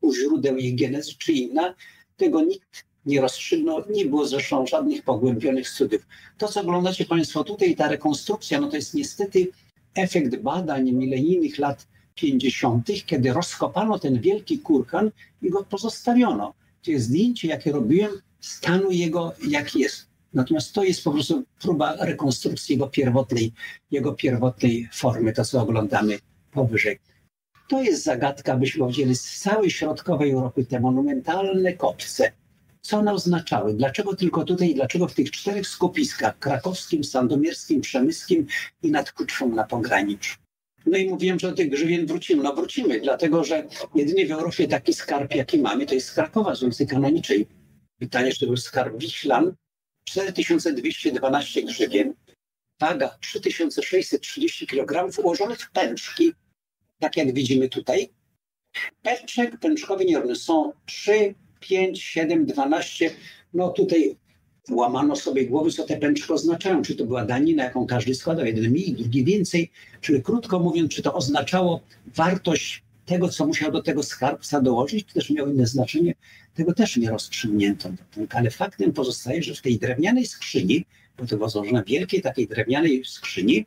u źródeł jej genezy, czy inna? Tego nikt nie rozstrzygnął, nie było zresztą żadnych pogłębionych studiów. To, co oglądacie Państwo tutaj, ta rekonstrukcja, no to jest niestety efekt badań milenijnych lat 50., kiedy rozkopano ten wielki kurhan i go pozostawiono. To jest zdjęcie, jakie robiłem, stanu jego, jaki jest. Natomiast to jest po prostu próba rekonstrukcji jego pierwotnej, jego pierwotnej formy, to co oglądamy powyżej. To jest zagadka, byśmy powiedzieli, z całej środkowej Europy, te monumentalne kopce. Co one oznaczały? Dlaczego tylko tutaj? Dlaczego w tych czterech skupiskach, krakowskim, sandomierskim, przemyskim i nad Kuczwą na pograniczu? No i mówiłem, że do tych grzywien wrócimy. No wrócimy, dlatego że jedyny w Europie taki skarb, jaki mamy, to jest z Krakowa, z ulicy Kanoniczej. Pytanie, czy to był skarb Wiślan, 4212 grzywien, waga 3630 kg, ułożonych w pęczki, tak jak widzimy tutaj. Pęczek, pęczkowy są 3, 5, 7, 12. No tutaj łamano sobie głowy, co te pęczki oznaczają. Czy to była danina, jaką każdy składał, jeden mniej, drugi więcej. Czyli krótko mówiąc, czy to oznaczało wartość tego, co musiał do tego skarbca dołożyć, czy też miało inne znaczenie, tego też nie rozstrzygnięto. Ale faktem pozostaje, że w tej drewnianej skrzyni, bo to było złożone w wielkiej takiej drewnianej skrzyni,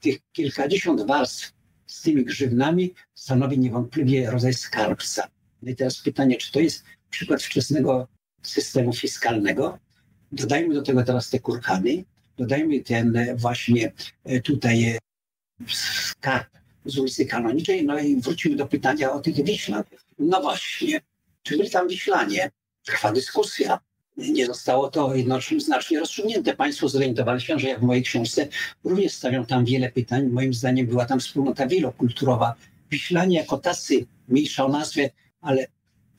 tych kilkadziesiąt warstw z tymi grzywnami stanowi niewątpliwie rodzaj skarbca. No i teraz pytanie, czy to jest przykład wczesnego systemu fiskalnego? Dodajmy do tego teraz te kurkany, dodajmy ten właśnie e, tutaj e, skarb z ulicy Kanoniczej, no i wrócimy do pytania o tych Wiślan. No właśnie, czy byli tam Wiślanie? Trwa dyskusja. Nie zostało to jednoznacznie rozstrzygnięte. Państwo zorientowali się, że jak w mojej książce również stawiam tam wiele pytań. Moim zdaniem była tam wspólnota wielokulturowa. Wiślanie jako tacy, mniejsza o nazwie, ale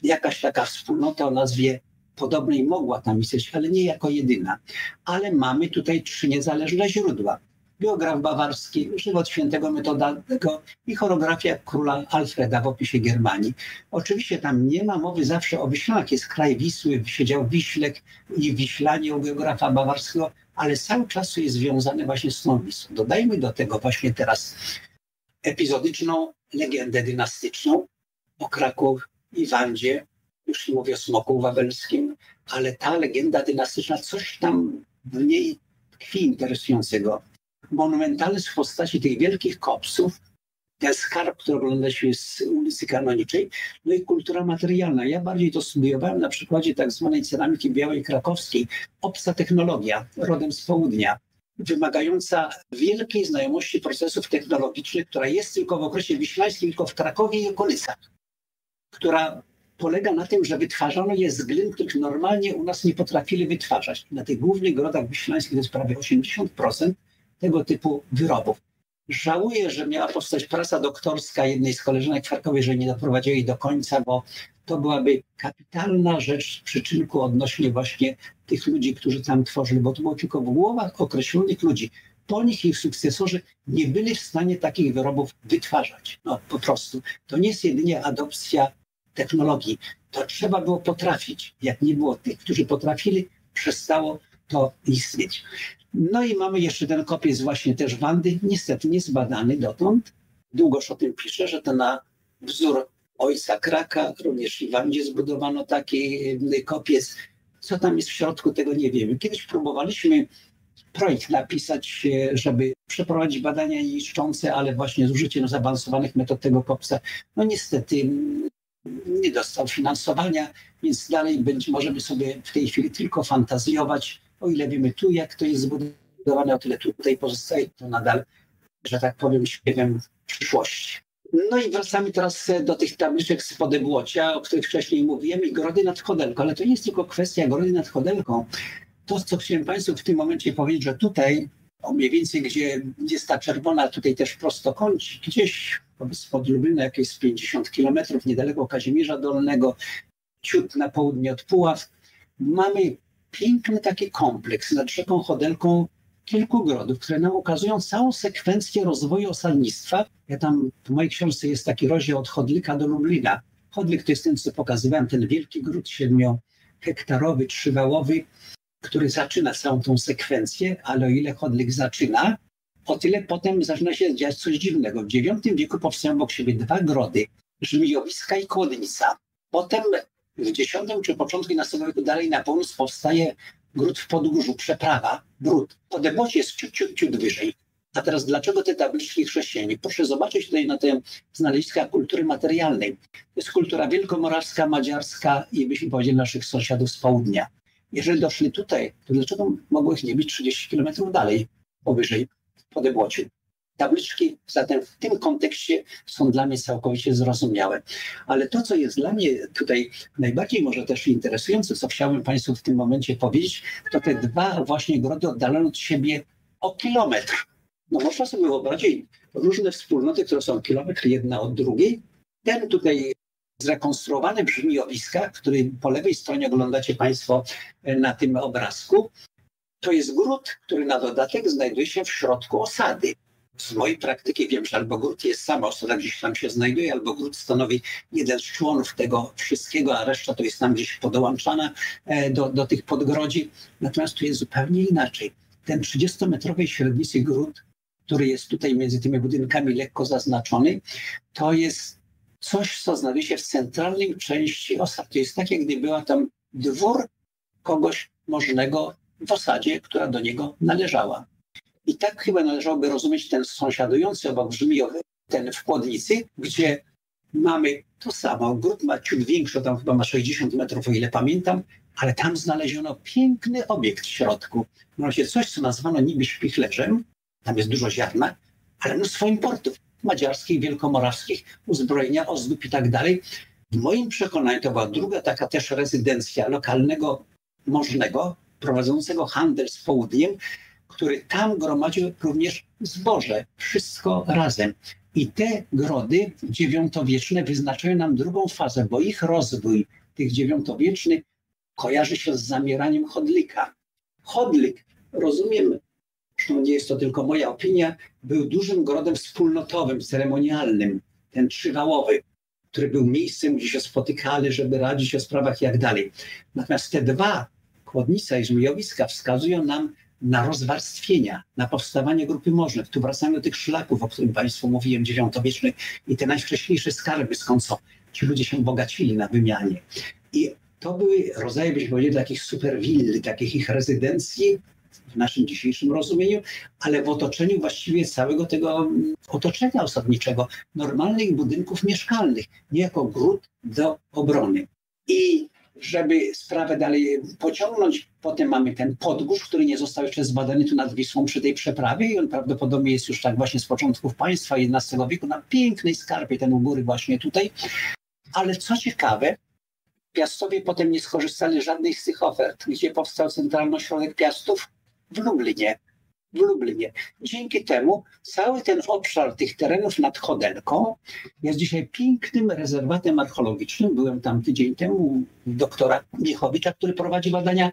jakaś taka wspólnota o nazwie podobnej mogła tam istnieć, ale nie jako jedyna. Ale mamy tutaj trzy niezależne źródła biograf bawarski, żywot świętego Metodego i choreografia króla Alfreda w opisie Germanii. Oczywiście tam nie ma mowy zawsze o Wiślanach, jest kraj Wisły, siedział Wiślek i Wiślanie u biografa bawarskiego, ale cały czas jest związane właśnie z tą Wisłą. Dodajmy do tego właśnie teraz epizodyczną legendę dynastyczną o Kraków i Wandzie, już nie mówię o smoku wawelskim, ale ta legenda dynastyczna, coś tam w niej tkwi interesującego monumentalizm w postaci tych wielkich kopsów, ten skarb, który ogląda się z ulicy Kanoniczej, no i kultura materialna. Ja bardziej to studiowałem na przykładzie tak zwanej ceramiki białej krakowskiej, obca technologia, rodem z południa, wymagająca wielkiej znajomości procesów technologicznych, która jest tylko w okresie wiślańskim, tylko w Krakowie i okolicach, która polega na tym, że wytwarzano je z glin, których normalnie u nas nie potrafili wytwarzać. Na tych głównych grodach wiślańskich to jest prawie 80%, tego typu wyrobów. Żałuję, że miała powstać praca doktorska jednej z koleżanek Charkowej, że nie doprowadziła jej do końca, bo to byłaby kapitalna rzecz w przyczynku odnośnie właśnie tych ludzi, którzy tam tworzyli, bo to było tylko w głowach określonych ludzi. Po nich ich sukcesorzy nie byli w stanie takich wyrobów wytwarzać. No po prostu. To nie jest jedynie adopcja technologii. To trzeba było potrafić. Jak nie było tych, którzy potrafili, przestało to istnieć. No i mamy jeszcze ten kopiec właśnie też Wandy, niestety niezbadany dotąd. Długoż o tym pisze, że to na wzór ojca Kraka, również i Wandzie zbudowano taki y, kopiec. Co tam jest w środku, tego nie wiemy. Kiedyś próbowaliśmy projekt napisać, y, żeby przeprowadzić badania niszczące, ale właśnie z użyciem zaawansowanych metod tego kopca, no niestety nie dostał finansowania, więc dalej być, możemy sobie w tej chwili tylko fantazjować, o ile wiemy tu, jak to jest zbudowane, o tyle tutaj pozostaje to nadal, że tak powiem, śpiewem przyszłości. No i wracamy teraz do tych tabliczek z podebłocia, o których wcześniej mówiłem, i Grody nad Chodelką, ale to nie jest tylko kwestia Grody nad Chodelką. To, co chciałem Państwu w tym momencie powiedzieć, że tutaj, o mniej więcej, gdzie jest ta czerwona, tutaj też prostokącik, gdzieś spod Lublina, jakieś 50 kilometrów, niedaleko Kazimierza Dolnego, ciut na południe od Puław, mamy piękny taki kompleks nad rzeką Chodelką kilku grodów, które nam ukazują całą sekwencję rozwoju osadnictwa. Ja tam w mojej książce jest taki rozdział od Chodlika do Lublina. Chodlik to jest ten, co pokazywałem, ten wielki gród siedmiohektarowy, trzywałowy, który zaczyna całą tą sekwencję, ale o ile Chodlik zaczyna o tyle potem zaczyna się dziać coś dziwnego. W IX wieku powstają obok siebie dwa grody, żmijowiska i kłodnica. Potem w X czy początku XI wieku dalej na północ powstaje gród w Podgórzu, przeprawa, gród. Podebocie jest ciut, ciut, ciut wyżej. A teraz dlaczego te tabliczki chrześcijanie? Proszę zobaczyć tutaj na te znaleziska kultury materialnej. To jest kultura wielkomorawska, madziarska i byśmy powiedzieli naszych sąsiadów z południa. Jeżeli doszli tutaj, to dlaczego mogło ich nie być 30 kilometrów dalej, powyżej, po Debłociu? Tabliczki zatem w tym kontekście są dla mnie całkowicie zrozumiałe. Ale to, co jest dla mnie tutaj najbardziej może też interesujące, co chciałbym Państwu w tym momencie powiedzieć, to te dwa właśnie grody oddalone od siebie o kilometr. No można sobie wyobrazić różne wspólnoty, które są kilometr jedna od drugiej. Ten tutaj zrekonstruowany brzmiowiska, który po lewej stronie oglądacie Państwo e, na tym obrazku, to jest gród, który na dodatek znajduje się w środku osady. Z mojej praktyki wiem, że albo gród jest sama osada gdzieś tam się znajduje, albo gród stanowi jeden z członów tego wszystkiego, a reszta to jest tam gdzieś podołączana e, do, do tych podgrodzi. Natomiast tu jest zupełnie inaczej. Ten 30-metrowej średnicy gród, który jest tutaj między tymi budynkami lekko zaznaczony, to jest coś, co znajduje się w centralnej części osady. To jest tak, jak gdyby była tam dwór kogoś możnego w osadzie, która do niego należała. I tak chyba należałoby rozumieć ten sąsiadujący obok Brzmiowy, ten w Płodnicy, gdzie mamy to samo. Gród ma ciut większy, tam chyba ma 60 metrów, o ile pamiętam, ale tam znaleziono piękny obiekt w środku. Mianowicie coś, co nazwano niby śpichlerzem, tam jest dużo ziarna, ale mnóstwo importów madziarskich, wielkomorawskich, uzbrojenia, ozdób i tak dalej. W moim przekonaniu to była druga taka też rezydencja lokalnego możnego, prowadzącego handel z południem, który tam gromadził również zboże, wszystko razem. I te grody dziewiątowieczne wyznaczają nam drugą fazę, bo ich rozwój, tych dziewiątowiecznych, kojarzy się z zamieraniem chodlika. Chodlik, rozumiem, zresztą nie jest to tylko moja opinia, był dużym grodem wspólnotowym, ceremonialnym, ten trzywałowy, który był miejscem, gdzie się spotykali, żeby radzić o sprawach jak dalej. Natomiast te dwa, Kłodnica i Żmijowiska, wskazują nam na rozwarstwienia, na powstawanie grupy możnych. Tu wracamy do tych szlaków, o których Państwu mówiłem, dziewiątowiecznych i te najwcześniejsze skarby, skąd co ci ludzie się bogacili na wymianie. I to były rodzaje, byśmy powiedzieli, takich superwilli, takich ich rezydencji w naszym dzisiejszym rozumieniu, ale w otoczeniu właściwie całego tego otoczenia osadniczego, normalnych budynków mieszkalnych, nie jako gród do obrony. I żeby sprawę dalej pociągnąć, potem mamy ten podgórz, który nie został jeszcze zbadany tu nad Wisłą przy tej przeprawie i on prawdopodobnie jest już tak właśnie z początków państwa XI wieku na pięknej skarpie, ten u góry właśnie tutaj. Ale co ciekawe, Piastowie potem nie skorzystali żadnej z tych ofert. Gdzie powstał Centralny Ośrodek Piastów? W Lublinie w Lublinie. Dzięki temu cały ten obszar tych terenów nad Chodelką jest dzisiaj pięknym rezerwatem archeologicznym. Byłem tam tydzień temu doktora Miechowicza, który prowadzi badania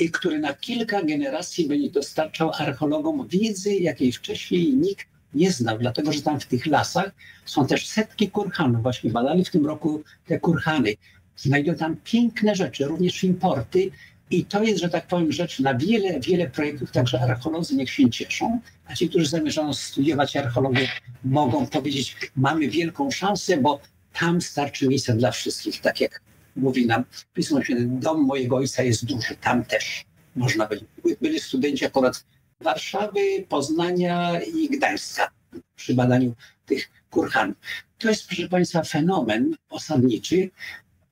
i który na kilka generacji będzie dostarczał archeologom wiedzy, jakiej wcześniej nikt nie znał, dlatego że tam w tych lasach są też setki kurhanów. Właśnie badali w tym roku te kurhany. Znajdą tam piękne rzeczy, również importy i to jest, że tak powiem, rzecz na wiele, wiele projektów, także archeolodzy niech się cieszą, a ci, którzy zamierzają studiować archeologię, mogą powiedzieć, mamy wielką szansę, bo tam starczy miejsca dla wszystkich, tak jak mówi nam Pismo Święte, dom mojego ojca jest duży, tam też można być. Byli studenci akurat Warszawy, Poznania i Gdańska przy badaniu tych kurhanów. To jest, proszę Państwa, fenomen osadniczy,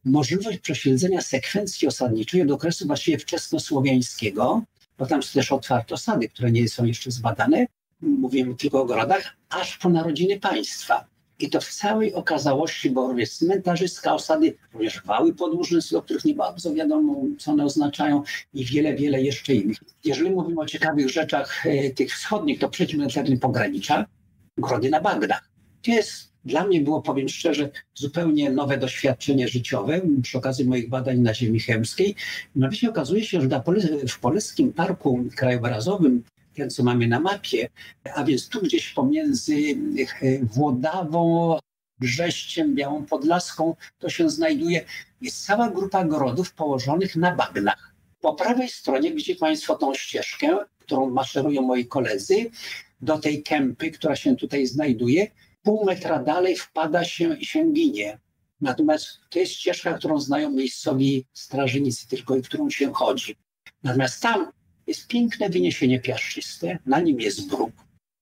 możliwość prześledzenia sekwencji osadniczej od okresu właściwie wczesnosłowiańskiego, bo tam są też otwarte osady, które nie są jeszcze zbadane, mówimy tylko o grodach, aż po narodziny państwa. I to w całej okazałości, bo również cmentarzyska osady, również wały podłużne, o których nie bardzo wiadomo, co one oznaczają i wiele, wiele jeszcze innych. Jeżeli mówimy o ciekawych rzeczach e, tych wschodnich, to przejdźmy na teren pogranicza, grody na Bagdach. To jest dla mnie było, powiem szczerze, zupełnie nowe doświadczenie życiowe przy okazji moich badań na ziemi chemskiej. Mianowicie okazuje się, że w Polskim Parku Krajobrazowym, ten co mamy na mapie, a więc tu gdzieś pomiędzy e, Włodawą, Brześciem, Białą Podlaską, to się znajduje, jest cała grupa grodów położonych na bagnach. Po prawej stronie widzi Państwo tą ścieżkę, którą maszerują moi koledzy. do tej kępy, która się tutaj znajduje, pół metra dalej wpada się i się ginie. Natomiast to jest ścieżka, którą znają miejscowi strażnicy tylko i którą się chodzi. Natomiast tam jest piękne wyniesienie piaszczyste, na nim jest bruk.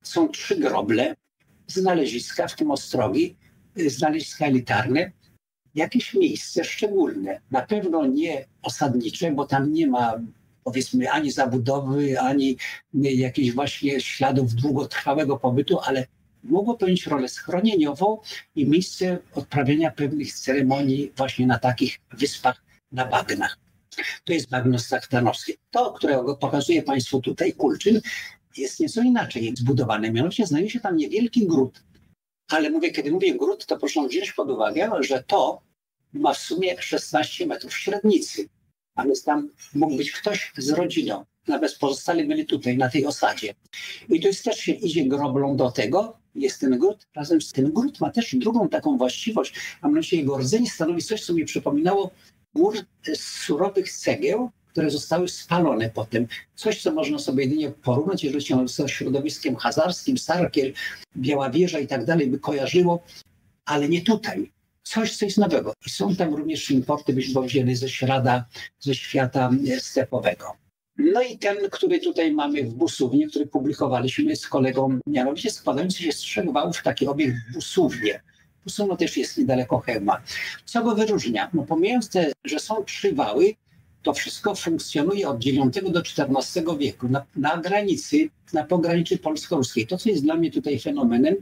Są trzy groble, znaleziska, w tym ostrogi, y, znaleziska elitarne, jakieś miejsce szczególne. Na pewno nie osadnicze, bo tam nie ma powiedzmy ani zabudowy, ani jakichś właśnie śladów długotrwałego pobytu, ale mogło pełnić rolę schronieniową i miejsce odprawienia pewnych ceremonii właśnie na takich wyspach na bagnach. To jest bagno saktanowskie. To, którego pokazuję Państwu tutaj, Kulczyn, jest nieco inaczej zbudowane. Mianowicie znajduje się tam niewielki gród. Ale mówię, kiedy mówię gród, to proszę wziąć pod uwagę, że to ma w sumie 16 metrów średnicy. A więc tam mógł być ktoś z rodziną. Nawet pozostali byli tutaj, na tej osadzie. I to jest też się idzie groblą do tego, jest ten gród. Razem z tym gród ma też drugą taką właściwość, a mianowicie jego rdzeń stanowi coś, co mi przypominało mur z surowych cegieł, które zostały spalone potem. Coś, co można sobie jedynie porównać, jeżeli się ze środowiskiem hazarskim, Sarkiel, Biała Wieża i tak dalej by kojarzyło, ale nie tutaj. Coś, co jest nowego. I są tam również importy być wzięte ze śrada, ze świata stepowego. No i ten, który tutaj mamy w Busównie, który publikowaliśmy z kolegą, mianowicie składający się z trzech wałów taki obiekt w Busównie. Busówno też jest niedaleko Chełma. Co go wyróżnia? No pomijając te, że są trzy wały, to wszystko funkcjonuje od IX do XIV wieku, na, na granicy, na pograniczy polsko-ruskiej. To, co jest dla mnie tutaj fenomenem,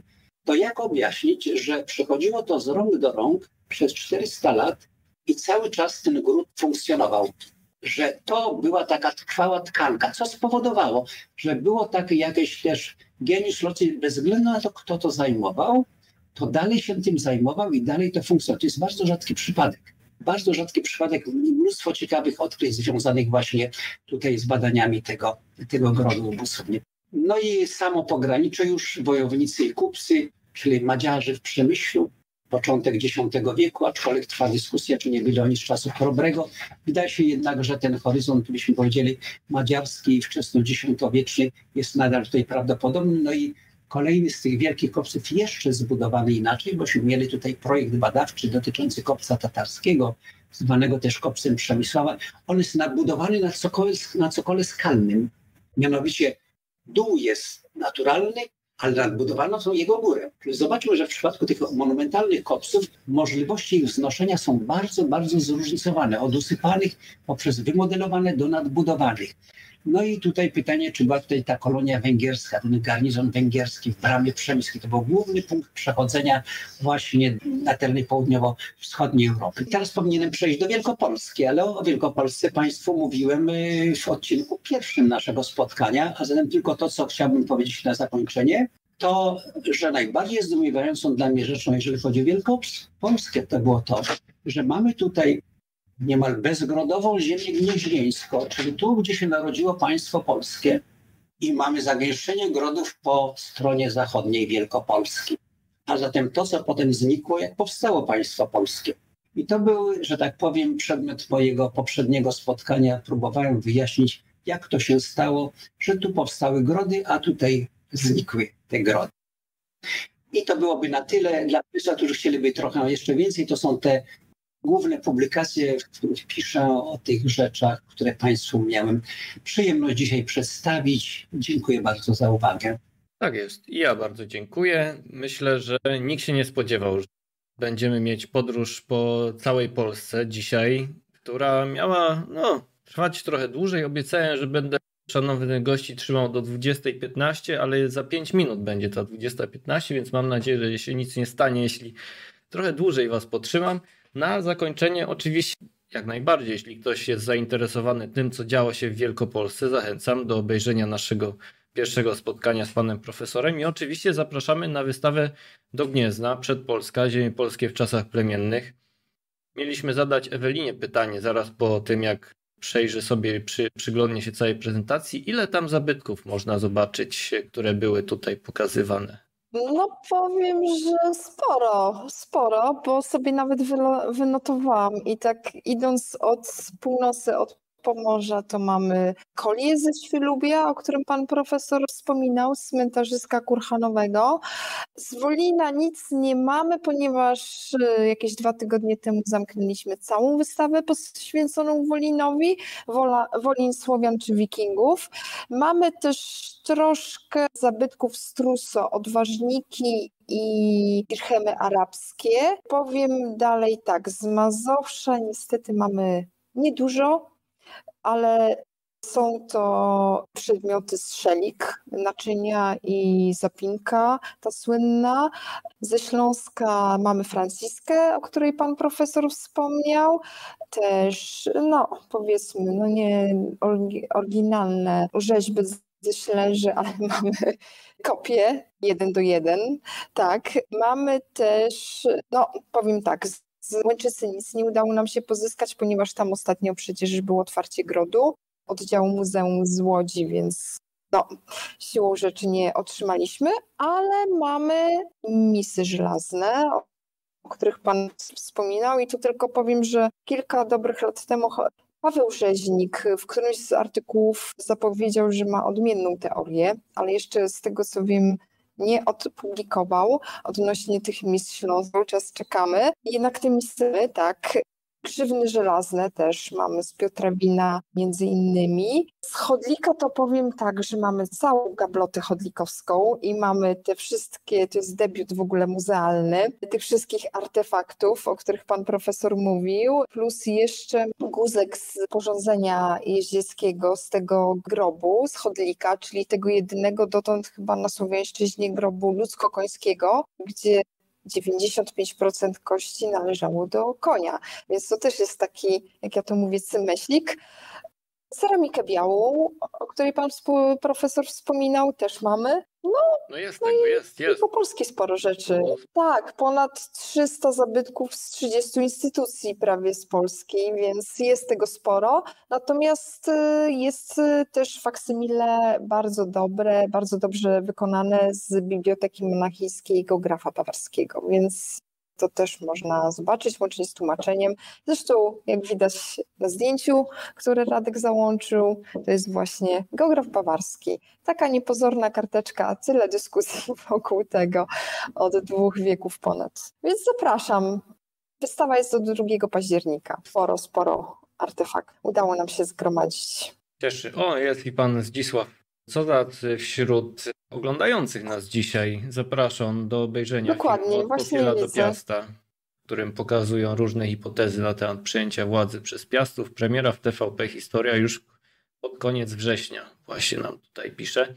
to jak objaśnić, że przechodziło to z rąk do rąk przez 400 lat i cały czas ten gród funkcjonował że to była taka trwała tkanka, co spowodowało, że było takie jakieś też geniusz loci, bez względu na to, kto to zajmował, to dalej się tym zajmował i dalej to funkcjonuje. To jest bardzo rzadki przypadek. Bardzo rzadki przypadek, mnóstwo ciekawych odkryć związanych właśnie tutaj z badaniami tego, tego grodu busownie. No i samo pogranicze już, wojownicy i kupcy, czyli Madziarzy w Przemyślu, początek X wieku, aczkolwiek trwa dyskusja, czy nie byli oni z czasów chrobrego. Wydaje się jednak, że ten horyzont, byśmy powiedzieli, madziarski i wczesno-dziesiątowieczny jest nadal tutaj prawdopodobny. No i kolejny z tych wielkich kopców jeszcze zbudowany inaczej, bośmy mieli tutaj projekt badawczy dotyczący kopca tatarskiego, zwanego też kopcem Przemysława. On jest nabudowany na cokole, na cokole skalnym. Mianowicie dół jest naturalny, ale nadbudowano są jego górę. Zobaczmy, że w przypadku tych monumentalnych kopców możliwości ich wznoszenia są bardzo, bardzo zróżnicowane. Od usypanych poprzez wymodelowane do nadbudowanych. No i tutaj pytanie, czy była tutaj ta kolonia węgierska, ten garnizon węgierski w bramie przemyskiej. To był główny punkt przechodzenia właśnie na tereny południowo-wschodniej Europy. Teraz powinienem przejść do Wielkopolski, ale o Wielkopolsce Państwu mówiłem y, w odcinku pierwszym naszego spotkania, a zatem tylko to, co chciałbym powiedzieć na zakończenie, to, że najbardziej zdumiewającą dla mnie rzeczą, jeżeli chodzi o Wielkopolskę, to było to, że mamy tutaj niemal bezgrodową ziemię gnieźnieńską, czyli tu, gdzie się narodziło państwo polskie i mamy zagęszczenie grodów po stronie zachodniej Wielkopolski. A zatem to, co potem znikło, jak powstało państwo polskie. I to był, że tak powiem, przedmiot mojego poprzedniego spotkania. Próbowałem wyjaśnić, jak to się stało, że tu powstały grody, a tutaj znikły te grody. I to byłoby na tyle. Dla tych, którzy chcieliby trochę jeszcze więcej, to są te główne publikacje, w których piszę o tych rzeczach, które Państwu miałem przyjemność dzisiaj przedstawić. Dziękuję bardzo za uwagę. Tak jest. Ja bardzo dziękuję. Myślę, że nikt się nie spodziewał, że będziemy mieć podróż po całej Polsce dzisiaj, która miała no, trwać trochę dłużej. Obiecałem, że będę szanownych gości trzymał do 20.15, ale za 5 minut będzie to 20.15, więc mam nadzieję, że się nic nie stanie, jeśli trochę dłużej Was potrzymam. Na zakończenie oczywiście jak najbardziej, jeśli ktoś jest zainteresowany tym, co działo się w Wielkopolsce, zachęcam do obejrzenia naszego pierwszego spotkania z panem profesorem i oczywiście zapraszamy na wystawę do Gniezna, Przedpolska, Ziemie Polskie w czasach plemiennych. Mieliśmy zadać Ewelinie pytanie zaraz po tym, jak przejrzy sobie, przy, przyglądnie się całej prezentacji, ile tam zabytków można zobaczyć, które były tutaj pokazywane. No powiem, że sporo, sporo, bo sobie nawet wynotowałam i tak idąc od północy, od Pomorza to mamy Kolię ze Świlubia, o którym pan profesor wspominał, z cmentarzyska Kurhanowego. Z Wolina nic nie mamy, ponieważ e, jakieś dwa tygodnie temu zamknęliśmy całą wystawę poświęconą Wolinowi, Wola, Wolin Słowian czy Wikingów. Mamy też troszkę zabytków z Truso, odważniki i dirhemy arabskie. Powiem dalej tak, z Mazowsza niestety mamy niedużo, ale są to przedmioty z szelik, naczynia i zapinka, ta słynna. Ze Śląska mamy Franciskę, o której pan profesor wspomniał. Też, no powiedzmy, no nie oryginalne rzeźby ze Ślęży, ale mamy kopię jeden do jeden. Tak, mamy też, no powiem tak, z Łęczycy nic nie udało nam się pozyskać, ponieważ tam ostatnio przecież było otwarcie grodu oddziału Muzeum z Łodzi, więc no, siłą rzeczy nie otrzymaliśmy, ale mamy misy żelazne, o których Pan wspominał i tu tylko powiem, że kilka dobrych lat temu Paweł Rzeźnik w którymś z artykułów zapowiedział, że ma odmienną teorię, ale jeszcze z tego co wiem, nie odpublikował odnośnie tych mis Śląsk. Cały czas czekamy. Jednak te misy, tak, Krzywny żelazne też mamy z Piotra Wina między innymi. Z Chodlika to powiem tak, że mamy całą gablotę chodlikowską i mamy te wszystkie, to jest debiut w ogóle muzealny, tych wszystkich artefaktów, o których pan profesor mówił, plus jeszcze guzek z porządzenia jeździeckiego z tego grobu, z Chodlika, czyli tego jedynego dotąd chyba na Słowiańszczyźnie grobu ludzko-końskiego, gdzie 95% kości należało do konia. Więc to też jest taki, jak ja to mówię, cymyślik. Ceramikę białą, o której pan profesor wspominał, też mamy. No, no jest no tego, jest, jest. po polskie sporo rzeczy. Tak, ponad 300 zabytków z 30 instytucji prawie z Polski, więc jest tego sporo. Natomiast y, jest y, też faksymile bardzo dobre, bardzo dobrze wykonane z Biblioteki Monachijskiej Geografa Bawarskiego, więc to też można zobaczyć, łącznie z tłumaczeniem. Zresztą, jak widać na zdjęciu, które Radek załączył, to jest właśnie geograf bawarski. Taka niepozorna karteczka, tyle dyskusji wokół tego od dwóch wieków ponad. Więc zapraszam. Wystawa jest do 2 października. Sporo, sporo artefakt udało nam się zgromadzić. Cieszy. O, jest i pan Zdzisław co tacy wśród oglądających nas dzisiaj zapraszam do obejrzenia Dokładnie, filmu od właśnie Popiela do Piasta, w którym pokazują różne hipotezy na temat przejęcia władzy przez Piastów. Premiera w TVP Historia już pod koniec września właśnie nam tutaj pisze.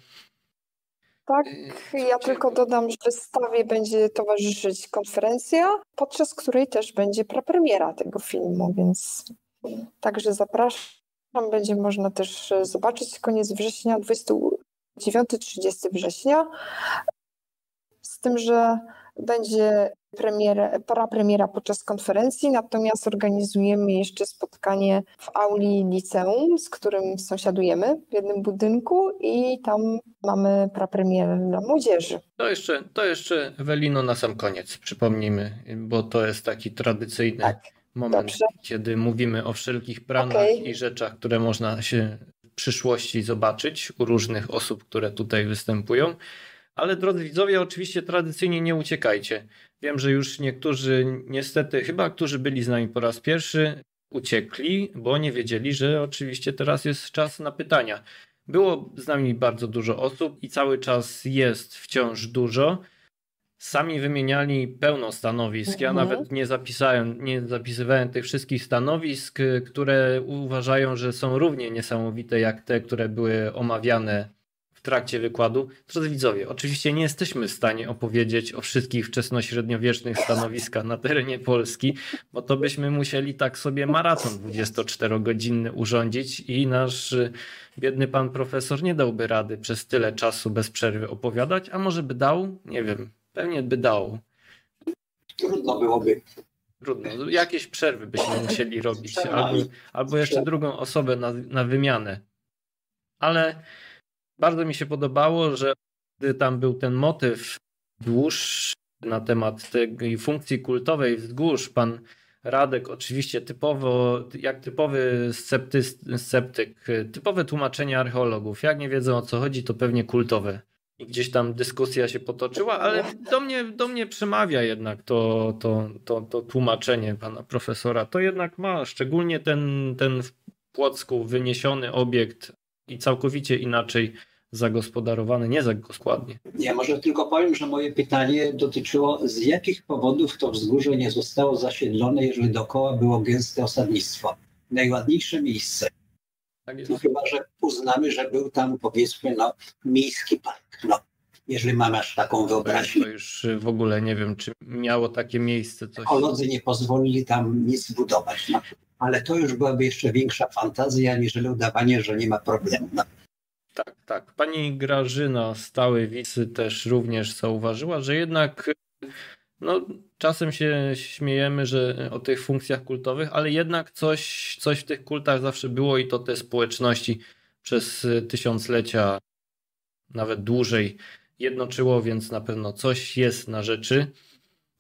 Tak, y, ja tylko dodam, że wystawie będzie towarzyszyć konferencja, podczas której też będzie prapremiera tego filmu, więc także zapraszam tam będzie można też e, zobaczyć koniec września, 29-30 września. Z tym, że będzie premiera, premiera podczas konferencji, natomiast organizujemy jeszcze spotkanie w auli liceum, z którym sąsiadujemy w jednym budynku i tam mamy prapremierę dla młodzieży. To jeszcze, to jeszcze Ewelino na sam koniec przypomnijmy, bo to jest taki tradycyjny tak moment, Dobrze. kiedy mówimy o wszelkich planach okay. i rzeczach, które można się w przyszłości zobaczyć u różnych osób, które tutaj występują. Ale drodzy widzowie, oczywiście tradycyjnie nie uciekajcie. Wiem, że już niektórzy, niestety, chyba którzy byli z nami po raz pierwszy, uciekli, bo nie wiedzieli, że oczywiście teraz jest czas na pytania. Było z nami bardzo dużo osób i cały czas jest wciąż dużo sami wymieniali pełno stanowisk. Ja mhm. nawet nie zapisałem, nie zapisywałem tych wszystkich stanowisk, które uważają, że są równie niesamowite jak te, które były omawiane w trakcie wykładu. Drodzy widzowie, oczywiście nie jesteśmy w stanie opowiedzieć o wszystkich wczesnośredniowiecznych stanowiskach na terenie Polski, bo to byśmy musieli tak sobie maraton 24-godzinny urządzić i nasz biedny pan profesor nie dałby rady przez tyle czasu bez przerwy opowiadać, a może by dał? Nie wiem. Pewnie by dał. Trudno byłoby. Trudno. Jakieś przerwy byśmy musieli robić. Albo, albo jeszcze drugą osobę na, na wymianę. Ale bardzo mi się podobało, że gdy tam był ten motyw dłuższy na temat tej funkcji kultowej wzgórz, pan Radek, oczywiście typowo, jak typowy sceptyk, typowe tłumaczenie archeologów. Jak nie wiedzą o co chodzi, to pewnie kultowe. I gdzieś tam dyskusja się potoczyła, ale do mnie, do mnie przemawia jednak to, to, to, to tłumaczenie pana profesora. To jednak ma, szczególnie ten, ten w Płocku wyniesiony obiekt i całkowicie inaczej zagospodarowany, nie składnie. Ja może tylko powiem, że moje pytanie dotyczyło z jakich powodów to wzgórze nie zostało zasiedlone, jeżeli dookoła było gęste osadnictwo. Najładniejsze miejsce. Tak no chyba, że uznamy, że był tam powiedzmy no, miejski park. No, jeżeli mamy aż taką wyobraźnię. To już w ogóle nie wiem, czy miało takie miejsce. Coś. Kolodzy nie pozwolili tam nic budować. No. Ale to już byłaby jeszcze większa fantazja, aniżeli udawanie, że nie ma problemu. No. Tak, tak. Pani Grażyna, stały wicy, też również zauważyła, że jednak no, czasem się śmiejemy, że o tych funkcjach kultowych, ale jednak coś, coś w tych kultach zawsze było i to te społeczności przez tysiąclecia, nawet dłużej jednoczyło, więc na pewno coś jest na rzeczy.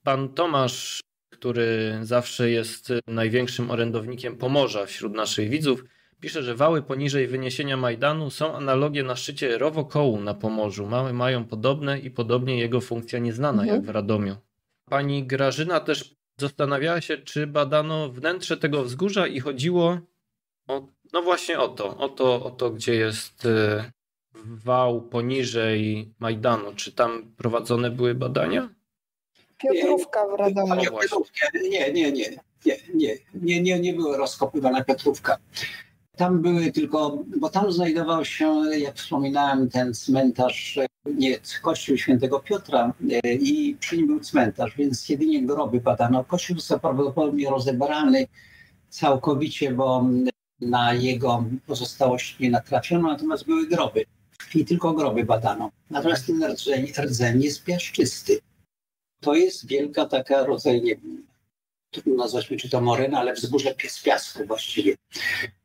Pan Tomasz, który zawsze jest największym orędownikiem Pomorza wśród naszych widzów, Pisze, że wały poniżej wyniesienia Majdanu są analogie na szczycie Rowokołu na Pomorzu. Mały mają podobne i podobnie jego funkcja nieznana mhm. jak w Radomiu. Pani Grażyna też zastanawiała się, czy badano wnętrze tego wzgórza i chodziło o, no właśnie o to, o to, o to gdzie jest e, wał poniżej Majdanu. Czy tam prowadzone były badania? Piotrówka w Radomiu. Nie, nie, nie, nie, nie, nie, nie, nie była rozkopywana Piotrówka. Tam były tylko, bo tam znajdował się, jak wspominałem, ten cmentarz, nie, kościół świętego Piotra e, i przy nim był cmentarz, więc jedynie groby badano. Kościół został prawdopodobnie rozebrany całkowicie, bo na jego pozostałość nie natrafiono, natomiast były groby i tylko groby badano. Natomiast ten rdzeń, rdzeń jest piaszczysty. To jest wielka taka rodzaj, nie trudno nazwać czy to morena, ale wzgórze z piasku właściwie,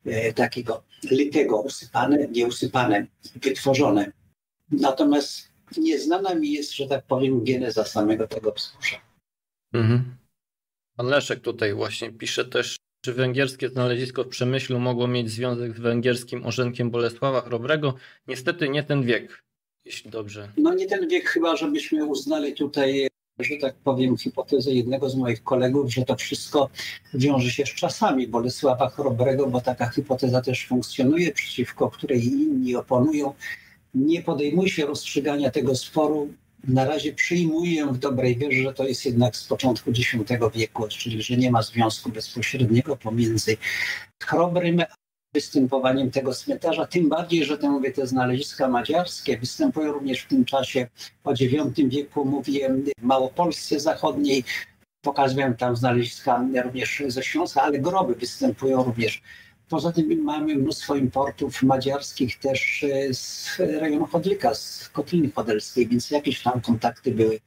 e, takiego litego, usypane, nieusypane, wytworzone. Natomiast nieznana mi jest, że tak powiem, geneza samego tego wzgórza. Mhm. Pan Leszek tutaj właśnie pisze też, czy węgierskie znalezisko w Przemyślu mogło mieć związek z węgierskim orzenkiem Bolesława Chrobrego? Niestety nie ten wiek, jeśli dobrze. No nie ten wiek chyba, żebyśmy uznali tutaj że tak powiem, hipotezę jednego z moich kolegów, że to wszystko wiąże się z czasami Bolesława Chrobrego, bo taka hipoteza też funkcjonuje, przeciwko której inni oponują. Nie podejmuje się rozstrzygania tego sporu. Na razie przyjmuję w dobrej wierze, że to jest jednak z początku X wieku, czyli że nie ma związku bezpośredniego pomiędzy Chrobrym występowaniem tego cmentarza, tym bardziej, że te, mówię, te znaleziska madziarskie występują również w tym czasie po IX wieku, mówię, w Małopolsce Zachodniej, pokazują tam znaleziska również ze Śląska, ale groby występują również. Poza tym mamy mnóstwo importów madziarskich też e, z rejonu Chodlika, z Kotliny Chodelskiej, więc jakieś tam kontakty były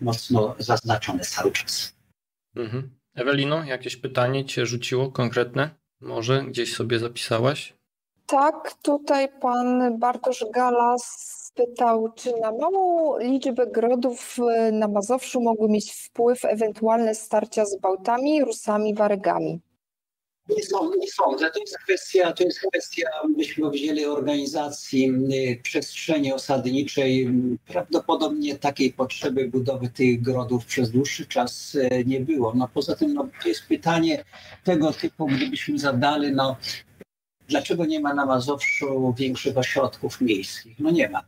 mocno zaznaczone cały czas. Mhm. Ewelino, jakieś pytanie cię rzuciło konkretne? Może gdzieś sobie zapisałaś? Tak, tutaj pan Bartosz Galas pytał, czy na małą liczbę grodów e, na Mazowszu mogły mieć wpływ ewentualne starcia z Bałtami, Rusami, Warygami. Nie sądzę, nie sądzę. To jest kwestia, to jest kwestia, byśmy wzięli organizacji y, przestrzeni osadniczej. Prawdopodobnie takiej potrzeby budowy tych grodów przez dłuższy czas y, nie było. No poza tym no, to jest pytanie tego typu, gdybyśmy zadali, no dlaczego nie ma na Mazowszu większych ośrodków miejskich? No nie ma.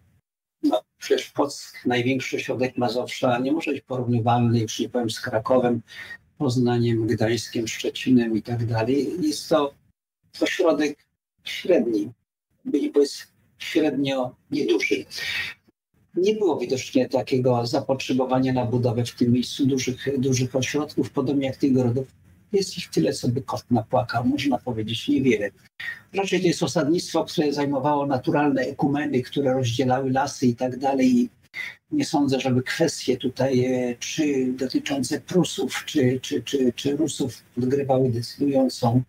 No, przecież Płock, największy środek Mazowsza, nie może być porównywalny, już nie powiem, z Krakowem, Poznaniem, Gdańskiem, Szczecinem i tak dalej. Jest to ośrodek średni, powiedz średnio nieduży. Nie było widocznie takiego zapotrzebowania na budowę w tym miejscu dużych, dużych ośrodków, podobnie jak tych grodów. Jest ich tyle, co by kot napłakał, można powiedzieć, niewiele. Raczej to jest osadnictwo, które zajmowało naturalne ekumeny, które rozdzielały lasy i tak dalej nie sądzę, żeby kwestie tutaj, e, czy dotyczące Prusów, czy, czy, czy, czy Rusów odgrywały decydującą,